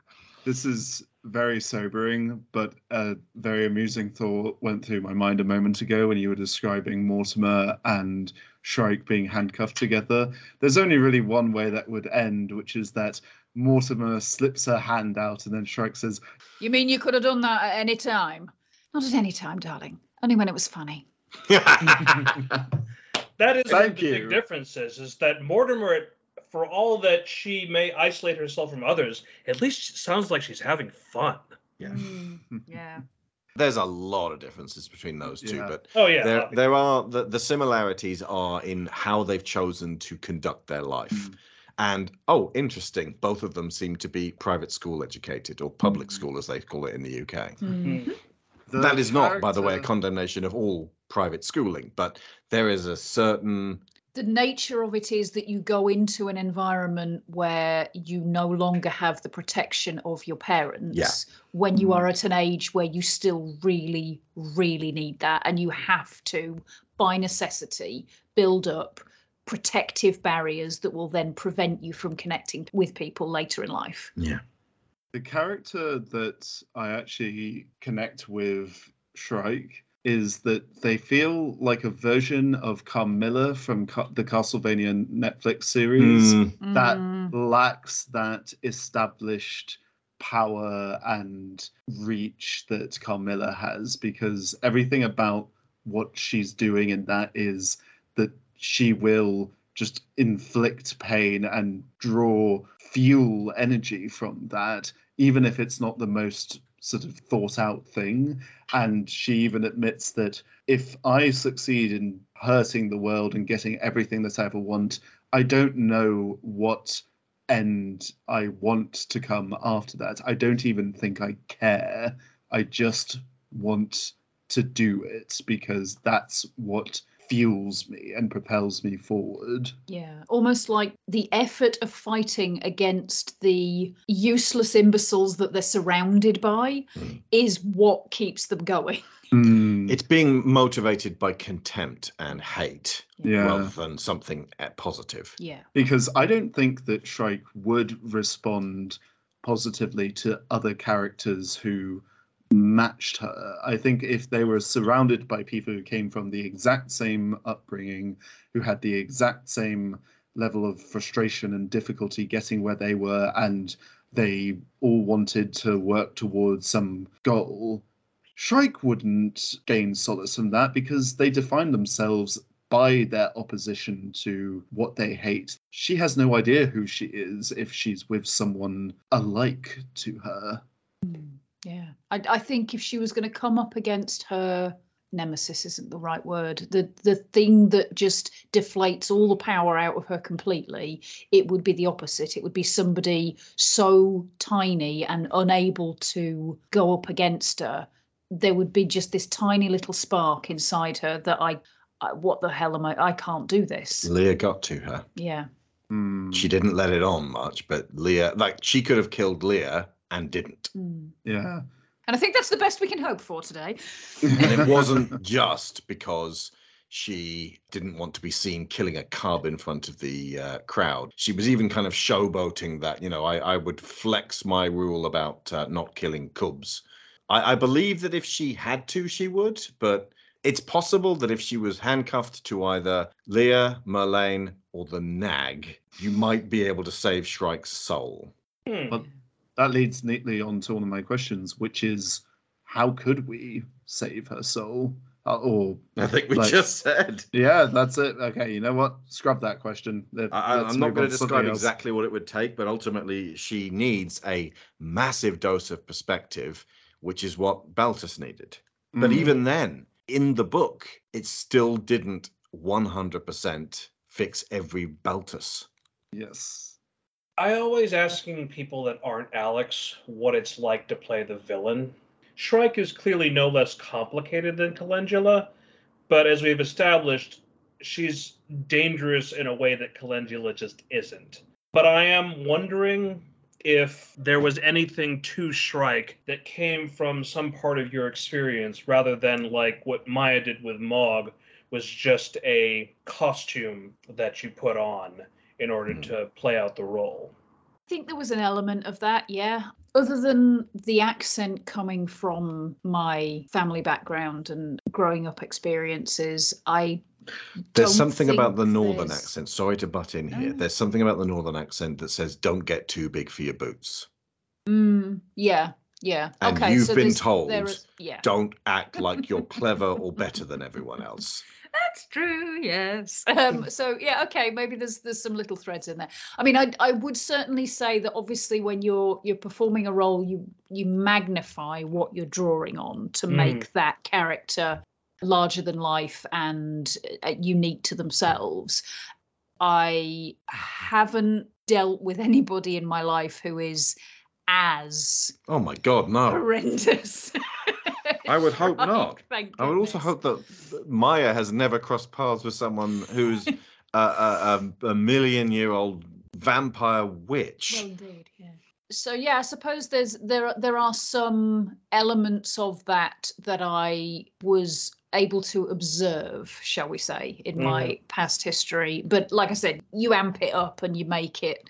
This is very sobering, but a very amusing thought went through my mind a moment ago when you were describing Mortimer and Shrike being handcuffed together. There's only really one way that would end, which is that Mortimer slips her hand out and then Shrike says, You mean you could have done that at any time? Not at any time, darling. Only when it was funny. That is one of Thank the you. big differences. Is that Mortimer, for all that she may isolate herself from others, at least it sounds like she's having fun. Yeah. Mm, yeah. There's a lot of differences between those two, Yeah. but Oh yeah, there obviously. there are the, the similarities are in how they've chosen to conduct their life. Mm. And oh, interesting, both of them seem to be private school educated or public Mm. school as they call it in the UK. Mm. The that is not, by the way, a condemnation of all private schooling, but there is a certain The nature of it is that you go into an environment where you no longer have the protection of your parents when you Mm. are at an age where you still really, really need that. And you have to, by necessity, build up protective barriers that will then prevent you from connecting with people later in life. yeah. The character that I actually connect with Shrike is that they feel like a version of Carmilla from Ca- the Castlevania Netflix series Mm, that Mm. lacks that established power and reach that Carmilla has because everything about what she's doing in that is that she will just inflict pain and draw fuel energy from that even if it's not the most sort of thought out thing. And she even admits that if I succeed in hurting the world and getting everything that I ever want, I don't know what end I want to come after that. I don't even think I care. I just want to do it because that's what fuels me and propels me forward. Yeah, almost like the effort of fighting against the useless imbeciles that they're surrounded by is what keeps them going. It's being motivated by contempt and hate Yeah. rather than something uh, positive. Yeah. because I don't think that Shrike would respond positively to other characters who matched her. I think if they were surrounded by people who came from the exact same upbringing, who had the exact same level of frustration and difficulty getting where they were, and they all wanted to work towards some goal, Shrike wouldn't gain solace from that because they define themselves by their opposition to what they hate. She has no idea who she is if she's with someone alike to her. Yeah. I, I think if she was going to come up against her nemesis isn't the right word the the thing that just deflates all the power out of her completely it would be the opposite. It would be somebody so tiny and unable to go up against her. There would be just this tiny little spark inside her that i, I what the hell am i i can't do this. Leah got to her. yeah. Hmm. She didn't let it on much, but Leah, like, she could have killed Leah and didn't. Yeah. and i think that's the best we can hope for today And it wasn't just because she didn't want to be seen killing a cub in front of the uh, crowd. She was even kind of showboating that, you know, I, I would flex my rule about uh, not killing cubs. I, I believe that if she had to, she would, but it's possible that if she was handcuffed to either Leah, Merlane, or the nag, you might be able to save Shrike's soul. But that leads neatly on to one of my questions, which is how could we save her soul? Uh, or I think we just said. Yeah, that's it. Okay, you know what? Scrub that question. I, I'm not going to describe else. exactly what it would take, but ultimately she needs a massive dose of perspective, which is what Baltus needed. But Mm. even then, in the book, it still didn't 100% fix every Baltus. Yes. I always asking people that aren't Alex what it's like to play the villain. Shrike is clearly no less complicated than Calendula, but as we've established, she's dangerous in a way that Calendula just isn't. But I am wondering if there was anything to Shrike that came from some part of your experience rather than like what Maya did with Mog was just a costume that you put on in order to play out the role. I think there was an element of that, yeah. Other than the accent coming from my family background and growing up experiences, I There's don't something about the northern there's- accent. Sorry to butt in here. There's something about the northern accent that says, don't get too big for your boots. Mm, yeah, yeah. And okay, you've so been told, there is- yeah. don't act like you're clever or better than everyone else. That's true. Yes. Um, so yeah, okay. Maybe there's there's some little threads in there. I mean, I I would certainly say that obviously when you're you're performing a role, you you magnify what you're drawing on to Mm. make that character larger than life and uh, unique to themselves. I haven't dealt with anybody in my life who is as Oh my God, no. horrendous. I would hope not. I would also hope that Maya has never crossed paths with someone who's a, a, a, million year old vampire witch. Well, indeed, yeah. So yeah, I suppose there's there are- there are some elements of that that I was able to observe, shall we say, in my mm-hmm. past history. But like I said, you amp it up and you make it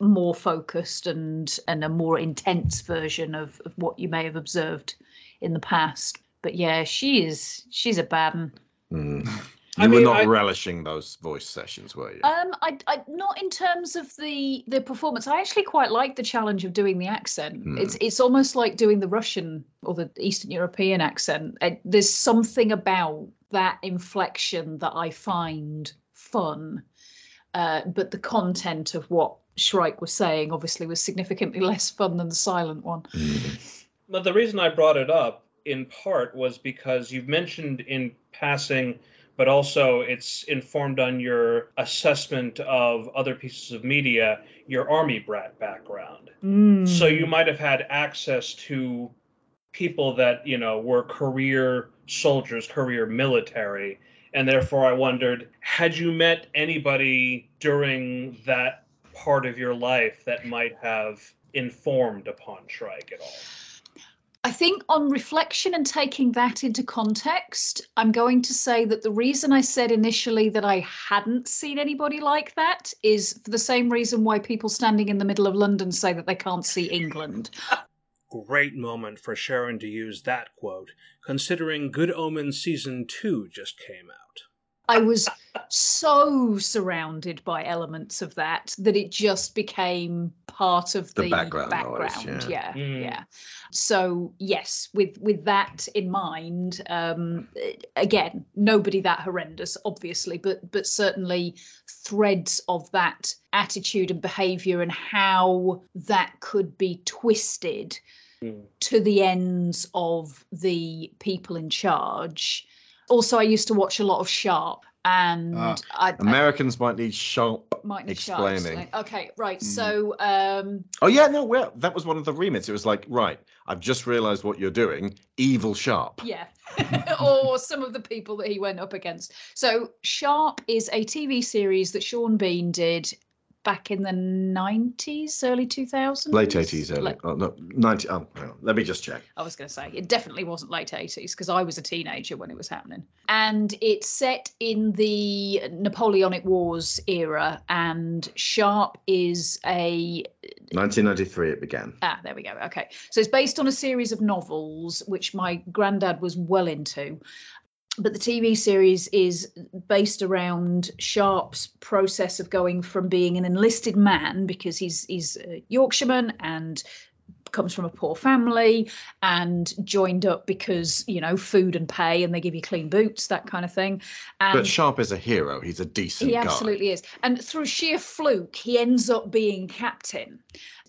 more focused and and a more intense version of, of what you may have observed in the past. But yeah, she is she's a bad one. Mm. I You were mean, not I- relishing those voice sessions, were you? Um, I, I not in terms of the the performance. I actually quite like the challenge of doing the accent. It's it's almost like doing the Russian or the Eastern European accent. Uh, there's something about that inflection that I find fun. Uh, but the content of what Shrike was saying obviously was significantly less fun than the silent one. But the reason I brought it up in part was because you've mentioned in passing, but also it's informed on your assessment of other pieces of media, your army brat background. Hmm. So you might have had access to people that, you know, were career soldiers, career military. And therefore, I wondered had you met anybody during that part of your life that might have informed upon Shrike at all? I think on reflection and taking that into context, I'm going to say that the reason I said initially that I hadn't seen anybody like that is for the same reason why people standing in the middle of London say that they can't see England. Great moment for Sharon to use that quote, considering Good Omens Season 2 just came out. I was so surrounded by elements of that that it just became part of The the, background noise, yeah. yeah, Mm. yeah. So yes, with with that in mind, um, again, nobody that horrendous, obviously, but but certainly threads of that attitude and behaviour and how that could be twisted to the ends of the people in charge. Also, I used to watch a lot of Sharpe, and Ah, I, I Americans might need Sharpe might need Sharpe explaining. explain- Okay, right. Mm. So, um, Oh yeah, no, well, that was one of the remits. It was like, right, I've just realised what you're doing. Evil Sharpe. yeah, or some of the people that he went up against. So, Sharpe is a TV series that Sean Bean did back in the 90s, early 2000s. Late eighties, early Late- oh, no, ninety. Oh, hang on, let me just check. I was going to say it definitely wasn't late 80s because I was a teenager when it was happening. And it's set in the Napoleonic Wars era, and Sharpe is a 1993, it began. Ah, there we go. Okay. So it's based on a series of novels, which my granddad was well into. But the TV series is based around Sharpe's process of going from being an enlisted man because he's he's a Yorkshireman and comes from a poor family and joined up because you know food and pay and they give you clean boots that kind of thing and but Sharpe is a hero. He's a decent he guy. absolutely is and through sheer fluke he ends up being captain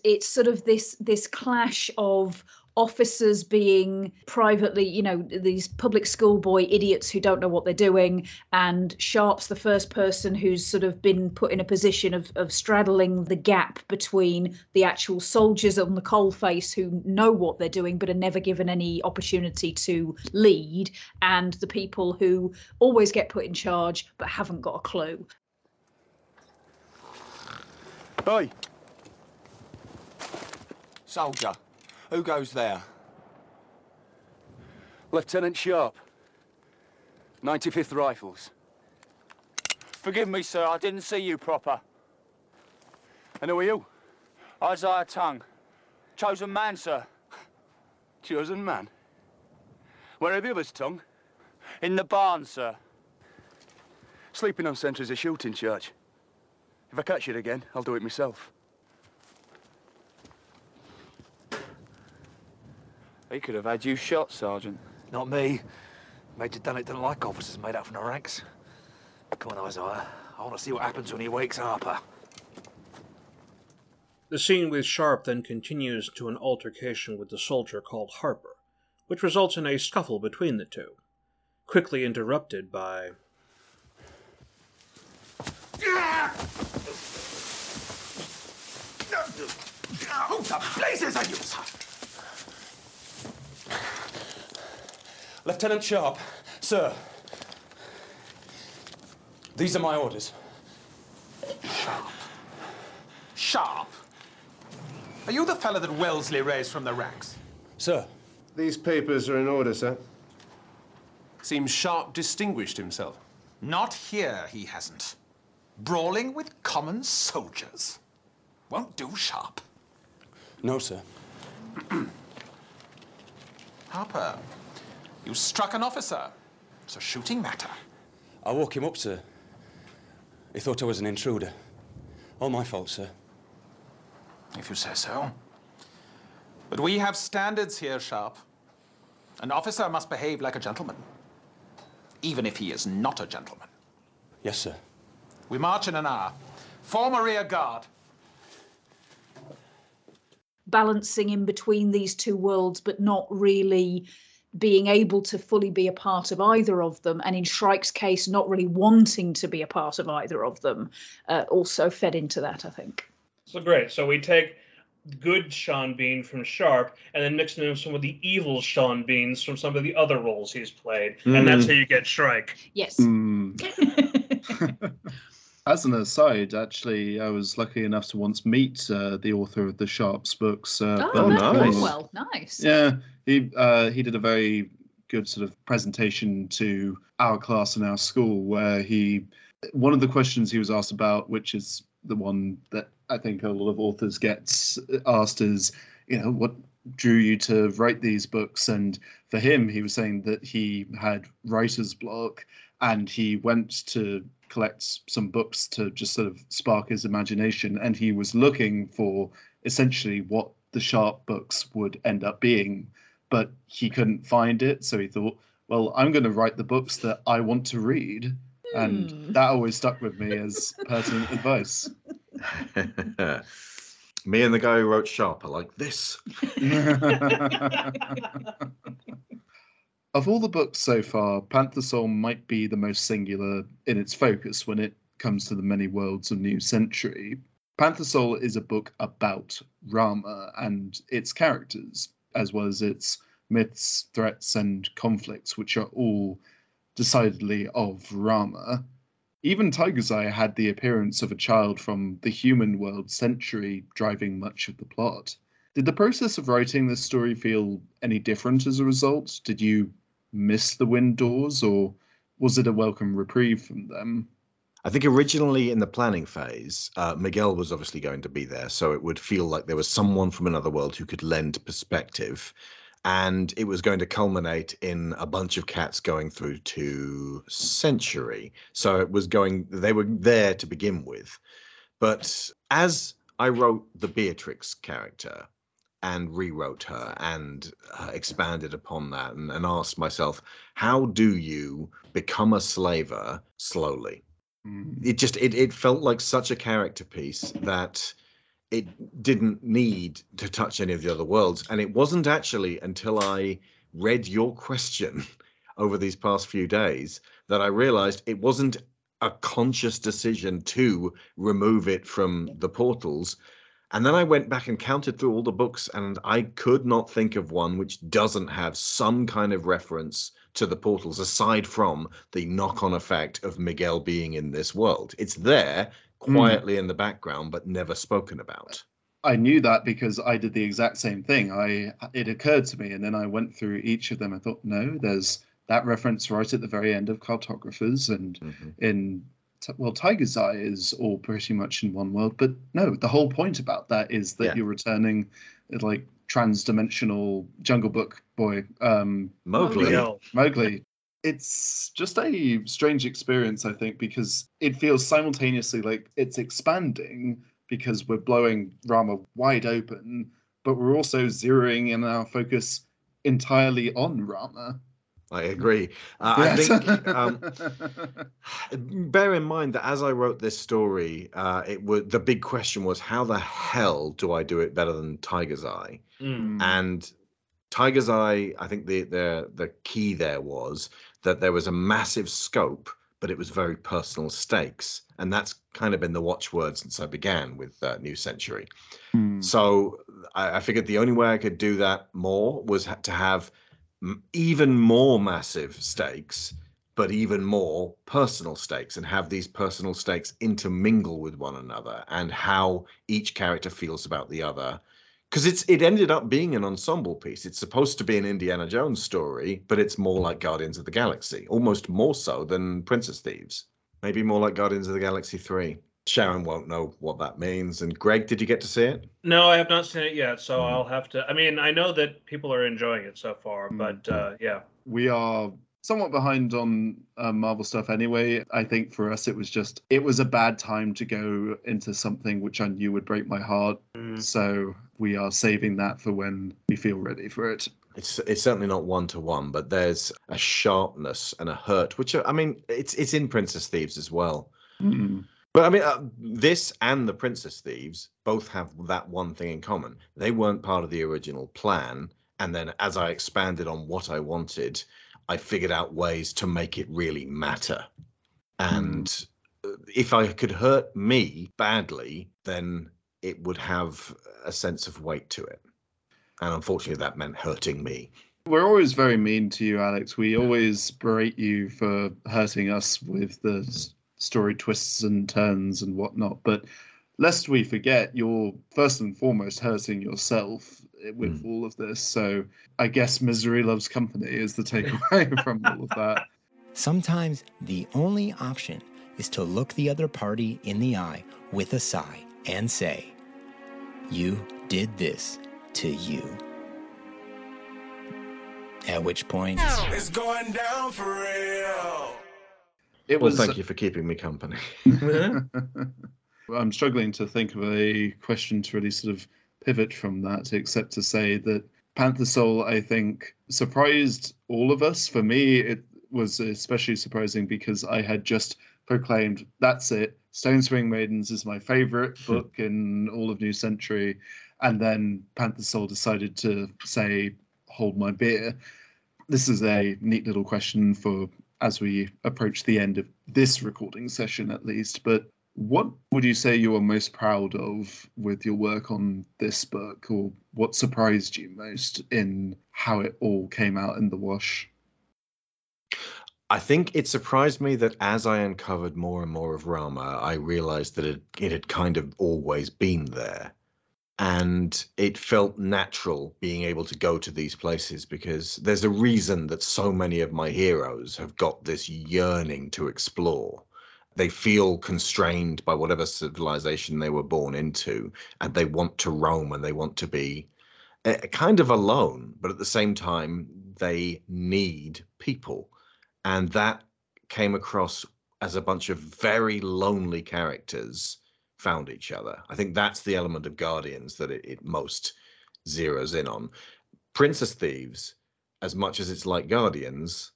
it's sort of this this clash of officers being privately you know these public schoolboy idiots who don't know what they're doing and Sharpe's the first person who's sort of been put in a position of, of straddling the gap between the actual soldiers on the coalface who know what they're doing but are never given any opportunity to lead and the people who always get put in charge but haven't got a clue Oi! Soldier, who goes there? Lieutenant Sharpe, 95th Rifles. Forgive me, sir, I didn't see you proper. And who are you? Isaiah Tongue. Chosen man, sir. Chosen man. Where are the others, Tongue? In the barn, sir. Sleeping on sentry's a shooting charge. If I catch it again, I'll do it myself. He could have had you shot, Sergeant. Not me. Major Dunnett didn't like officers made up from the ranks. Come on, Isaiah. I want to see what happens when he wakes Harper. The scene with Sharpe then continues to an altercation with the soldier called Harper, which results in a scuffle between the two, quickly interrupted by. Who the blazes are you, sir? Lieutenant Sharpe, sir. These are my orders. Sharpe. Sharpe? Are you the fellow that Wellesley raised from the ranks? Sir. These papers are in order, sir. Seems Sharpe distinguished himself. Not here, he hasn't. Brawling with common soldiers. Won't do, Sharpe. No, sir. Harper, you struck an officer. It's a shooting matter. I woke him up, sir. He thought I was an intruder. All my fault, sir. If you say so. But we have standards here, Sharpe. An officer must behave like a gentleman, even if he is not a gentleman. Yes, sir. We march in an hour. Form a rear guard. balancing in between these two worlds, but not really being able to fully be a part of either of them, and in Shrike's case, not really wanting to be a part of either of them, uh, also fed into that, I think. So great. So we take good Sean Bean from Sharpe and then mix in some of the evil Sean Beans from some of the other roles he's played. And that's Mm. how you get Shrike. Yes. Mm. As an aside, actually, I was lucky enough to once meet uh, the author of the Sharpe's books. Uh, Oh, Bill Matt McCall. Cornwell, nice. Yeah, he uh, he did a very good sort of presentation to our class in our school where he one of the questions he was asked about, which is the one that I think a lot of authors get asked, is you know what drew you to write these books? And for him, he was saying that he had writer's block and he went to collect some books to just sort of spark his imagination and he was looking for essentially what the Sharpe books would end up being but he couldn't find it. So he thought well i'm going to write the books that i want to read. And hmm. that always stuck with me as pertinent advice. Me and the guy who wrote Sharpe are like this. Of all the books so far, Panther Soul might be the most singular in its focus when it comes to the many worlds of New Century. Panther Soul is a book about Rama and its characters, as well as its myths, threats, and conflicts, which are all decidedly of Rama. Even Tiger's Eye had the appearance of a child from the human world century driving much of the plot. Did the process of writing this story feel any different as a result? Did you miss the wind doors, or was it a welcome reprieve from them? I think originally in the planning phase, uh, Miguel was obviously going to be there, so it would feel like there was someone from another world who could lend perspective. And it was going to culminate in a bunch of cats going through to Century. So it was going, they were there to begin with. But as I wrote the Beatrix character and rewrote her and uh, expanded upon that and, and asked myself, how do you become a slaver slowly? it just it, it felt like such a character piece that it didn't need to touch any of the other worlds. And it wasn't actually until i read your question over these past few days that i realized it wasn't a conscious decision to remove it from the portals and then i went back and counted through all the books and i could not think of one which doesn't have some kind of reference to the portals aside from the knock-on effect of Miguel being in this world. It's there hmm. quietly in the background but never spoken about. I knew that because I did the exact same thing. I it occurred to me, and then I went through each of them. I thought, no, there's that reference right at the very end of Cartographers, and mm-hmm. in T- well, Tiger's Eye is all pretty much in one world. But no, the whole point about that is that Yeah. you're returning, uh, like trans-dimensional Jungle Book boy, um, Mowgli. Mowgli. Mowgli. It's just a strange experience, I think, because it feels simultaneously like it's expanding because we're blowing Rama wide open, but we're also zeroing in our focus entirely on Rama. I agree. Uh, I think um, bear in mind that as I wrote this story, uh, it was the big question was how the hell do I do it better than Tiger's Eye? Mm. And Tiger's Eye, I think the the the key there was that there was a massive scope, but it was very personal stakes, and that's kind of been the watchword since I began with uh, New Century. So I, I figured the only way I could do that more was to have even more massive stakes, but even more personal stakes, and have these personal stakes intermingle with one another, and how each character feels about the other. Because it's it ended up being an ensemble piece. It's supposed to be an Indiana Jones story, but it's more like Guardians of the Galaxy, almost more so than Princess Thieves. Maybe more like Guardians of the Galaxy 3. Sharon won't know what that means. And Greg, did you get to see it? No, I have not seen it yet, so Mm. I'll have to. I mean, I know that people are enjoying it so far, Mm. but uh, yeah. we are somewhat behind on uh, Marvel stuff anyway. I think for us, it was just it was a bad time to go into something which I knew would break my heart. So we are saving that for when we feel ready for it. It's it's certainly not one to one, but there's a sharpness and a hurt, which are, I mean, it's it's in Princess Thieves as well. Mm. But I mean, uh, this and the Princess Thieves both have that one thing in common. They weren't part of the original plan. And then as I expanded on what I wanted, I figured out ways to make it really matter. And uh, if I could hurt me badly, then it would have a sense of weight to it. And unfortunately, that meant hurting me. We're always very mean to you, Alex. We always berate you for hurting us with the story twists and turns and whatnot. But lest we forget, you're first and foremost hurting yourself with hmm. all of this. So I guess misery loves company is the takeaway from all of that. Sometimes the only option is to look the other party in the eye with a sigh and say, You did this to you. At which point, It's going down for real. It well, was- thank uh, you for keeping me company. I'm struggling to think of a question to really sort of pivot from that, except to say that Panther Soul, I think, surprised all of us. For me, it was especially surprising because I had just proclaimed, that's it, Stone Swing Maidens is my favorite hmm. book in all of New Century. And then Panther Soul decided to say, hold my beer. This is a neat little question for as we approach the end of this recording session, at least. But what would you say you are most proud of with your work on this book, or what surprised you most in how it all came out in the wash? I think it surprised me that as I uncovered more and more of Rama, I realized that it, it had kind of always been there. And it felt natural being able to go to these places because there's a reason that so many of my heroes have got this yearning to explore. They feel constrained by whatever civilization they were born into, and they want to roam and they want to be uh, kind of alone, but at the same time, they need people and that came across as a bunch of very lonely characters found each other. I think that's the element of Guardians that it, it most zeroes in on. Princess Thieves, as much as it's like Guardians,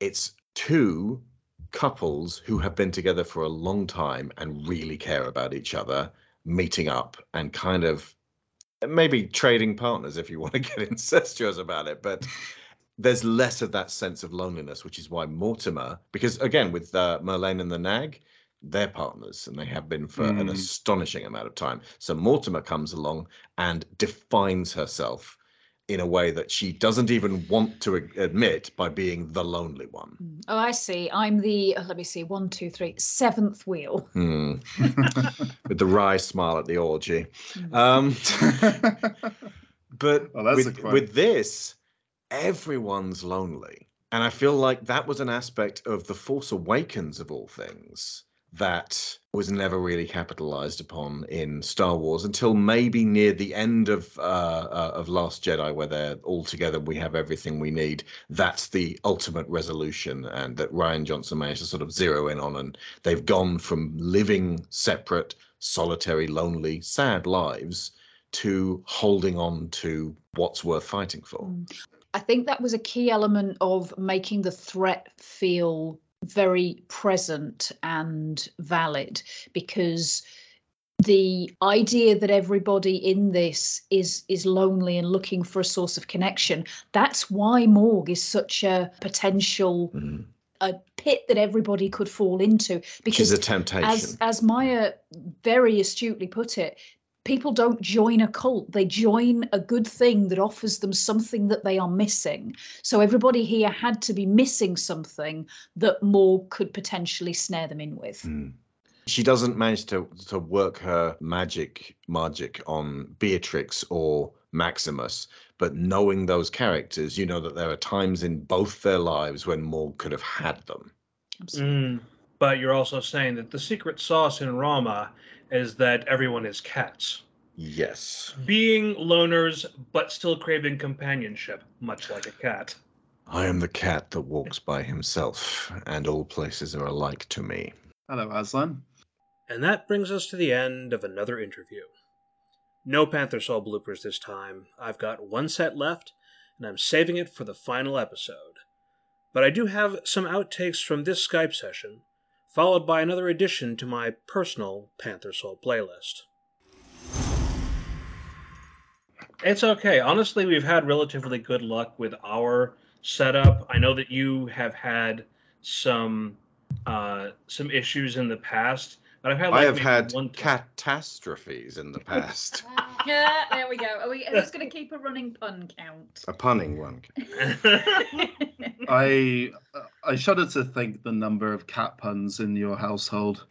it's two couples who have been together for a long time and really care about each other, meeting up and kind of maybe trading partners if you want to get incestuous about it, but there's less of that sense of loneliness, which is why Mortimer, because again, with uh, Merlane and the Nag, they're partners and they have been for an Mm. astonishing amount of time. So Mortimer comes along and defines herself in a way that she doesn't even want to admit by being the lonely one. Oh, I see. I'm the, uh, let me see, one, two, three, seventh wheel. Hmm. With the wry smile at the orgy. Um, but Oh, that's with, quote. with this, everyone's lonely. And I feel like that was an aspect of The Force Awakens, of all things, that was never really capitalized upon in Star Wars until maybe near the end of uh, uh, of Last Jedi, where they're all together. We have everything we need. That's the ultimate resolution, and that Rian Johnson managed to sort of zero in on. And they've gone from living separate, solitary, lonely, sad lives to holding on to what's worth fighting for. I think that was a key element of making the threat feel very present and valid because the idea that everybody in this is is lonely and looking for a source of connection that's why Morg is such a potential a pit that everybody could fall into because a temptation. as as Maya very astutely put it, people don't join a cult. They join a good thing that offers them something that they are missing. So everybody here had to be missing something that Morg could potentially snare them in with. she doesn't manage to to work her magic magic on Beatrix or Maximus, but knowing those characters, you know that there are times in both their lives when Morg could have had them. Mm, but you're also saying that the secret sauce in Rama is that everyone is cats. Yes. Being loners, but still craving companionship, much like a cat. I am the cat that walks by himself, and all places are alike to me. Hello, Aslan. And that brings us to the end of another interview. No Panther Soul bloopers this time. I've got one set left, and I'm saving it for the final episode. But I do have some outtakes from this Skype session, followed by another addition to my personal Panther Soul playlist. It's okay. Honestly, we've had relatively good luck with our setup. I know that you have had some uh, some issues in the past, but I've had. Like I have had one catastrophes in the past. Yeah, there we go. Are we just going to keep a running pun count? a punning one. I I shudder to think the number of cat puns in your household.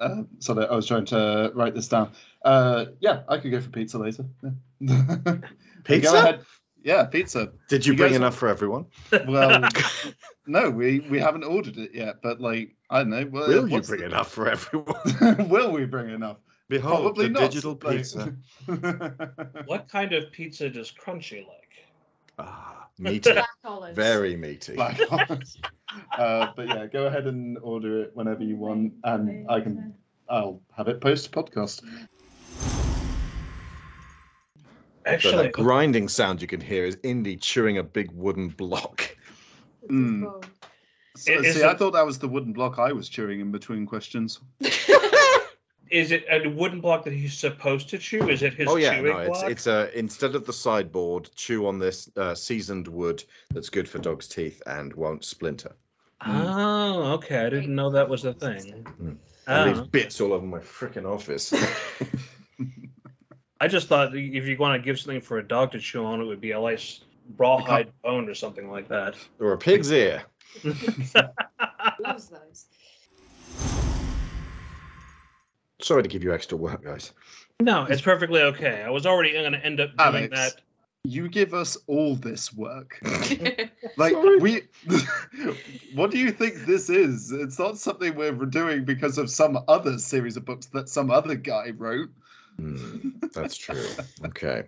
Uh, so that I was trying to write this down. Uh, yeah, I could go for pizza later. Yeah. Pizza? Go ahead. Yeah, pizza. Did you, You bring guys- enough for everyone? Well, no, we we haven't ordered it yet, but like I don't know. Well, Will you bring the- enough for everyone? Will we bring enough? Behold, Probably the not. digital pizza. What kind of pizza does Crunchy like? Ah, meaty. Black olives. Very meaty. Black olives. uh, but yeah, go ahead and order it whenever you want, and I can. I'll have it post podcast. So Actually, that grinding sound you can hear is Indy chewing a big wooden block. Mm. So, Is see, I thought that was the wooden block I was chewing in between questions. Is it a wooden block that he's supposed to chew? Is it his oh yeah, chewing no, it's block? it's uh, instead of the sideboard, chew on this uh, seasoned wood that's good for dog's teeth and won't splinter. Oh, okay. I didn't know that was a thing. Mm. And leaves Oh. bits all over my freaking office. I just thought if you want to give something for a dog to chew on, it would be a nice rawhide bone or something like that. or a pig's ear. Loves those. Sorry to give you extra work, guys. No, it's perfectly okay. I was already going to end up doing Alex, that. you give us all this work. like we, what do you think this is? It's not something we're doing because of some other series of books that some other guy wrote. Hmm, that's true. Okay.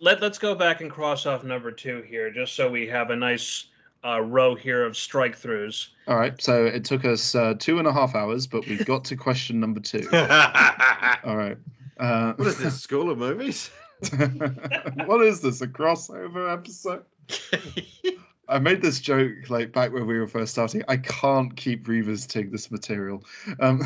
Let, let's go back and cross off number two here, just so we have a nice uh, row here of strike throughs. All right, so it took us uh, two and a half hours, but we got to question number two. All right. Uh, what is this? School of movies? what is this? A crossover episode? I made this joke like back when we were first starting. I can't keep revisiting this material. Um,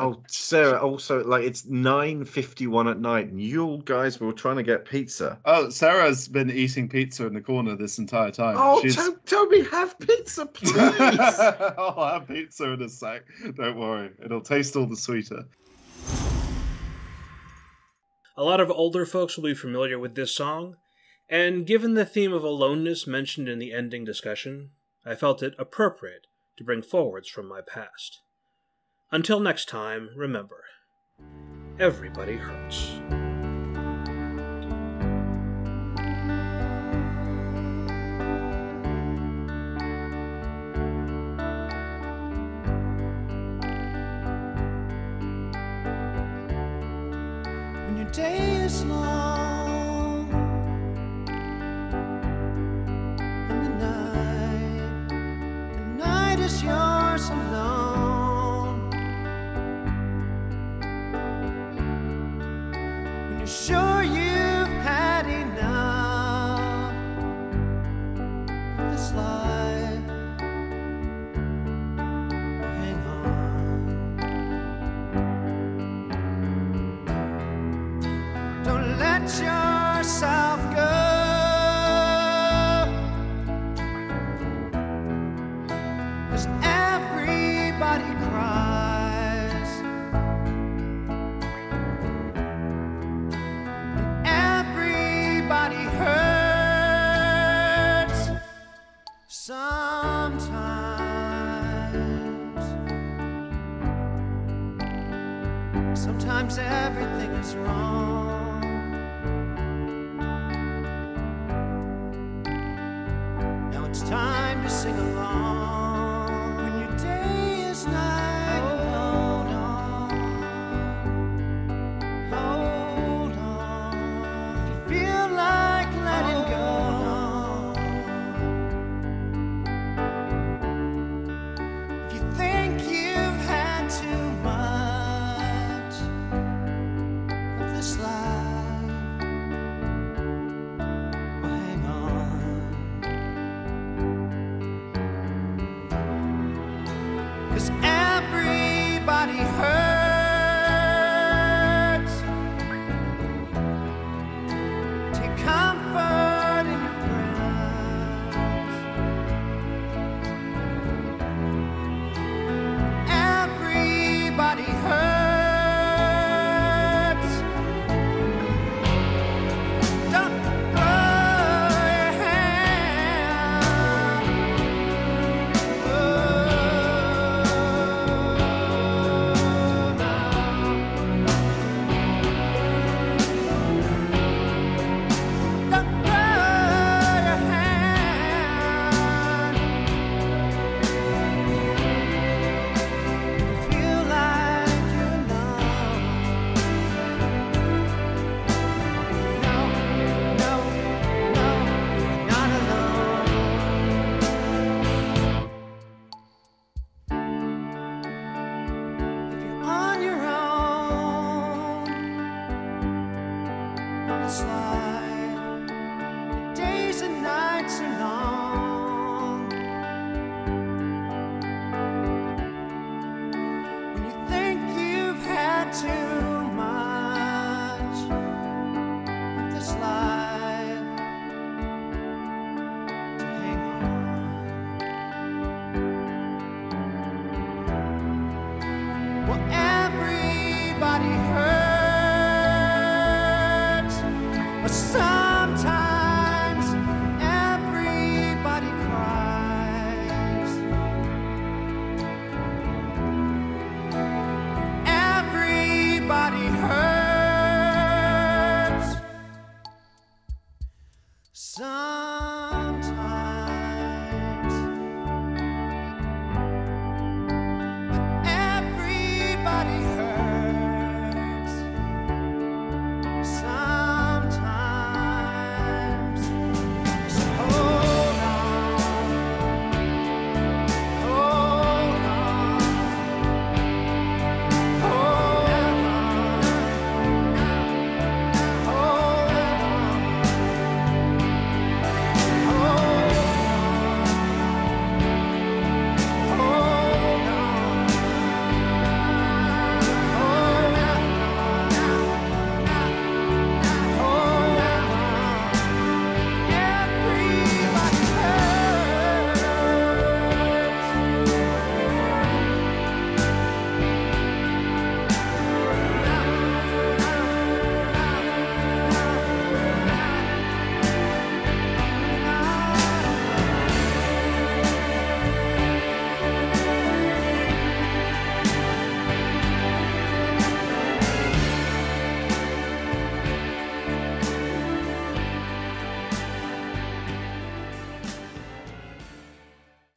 Oh, Sarah. Also, like it's nine fifty-one at night, and you guys were trying to get pizza. oh, Sarah's been eating pizza in the corner this entire time. Oh, She's- To- Toby, have pizza, please. I'll oh, have pizza in a sec. Don't worry, it'll taste all the sweeter. A lot of older folks will be familiar with this song, and given the theme of aloneness mentioned in the ending discussion, I felt it appropriate to bring forwards from my past. Until next time, remember everybody hurts. when your day is long and the night, the night is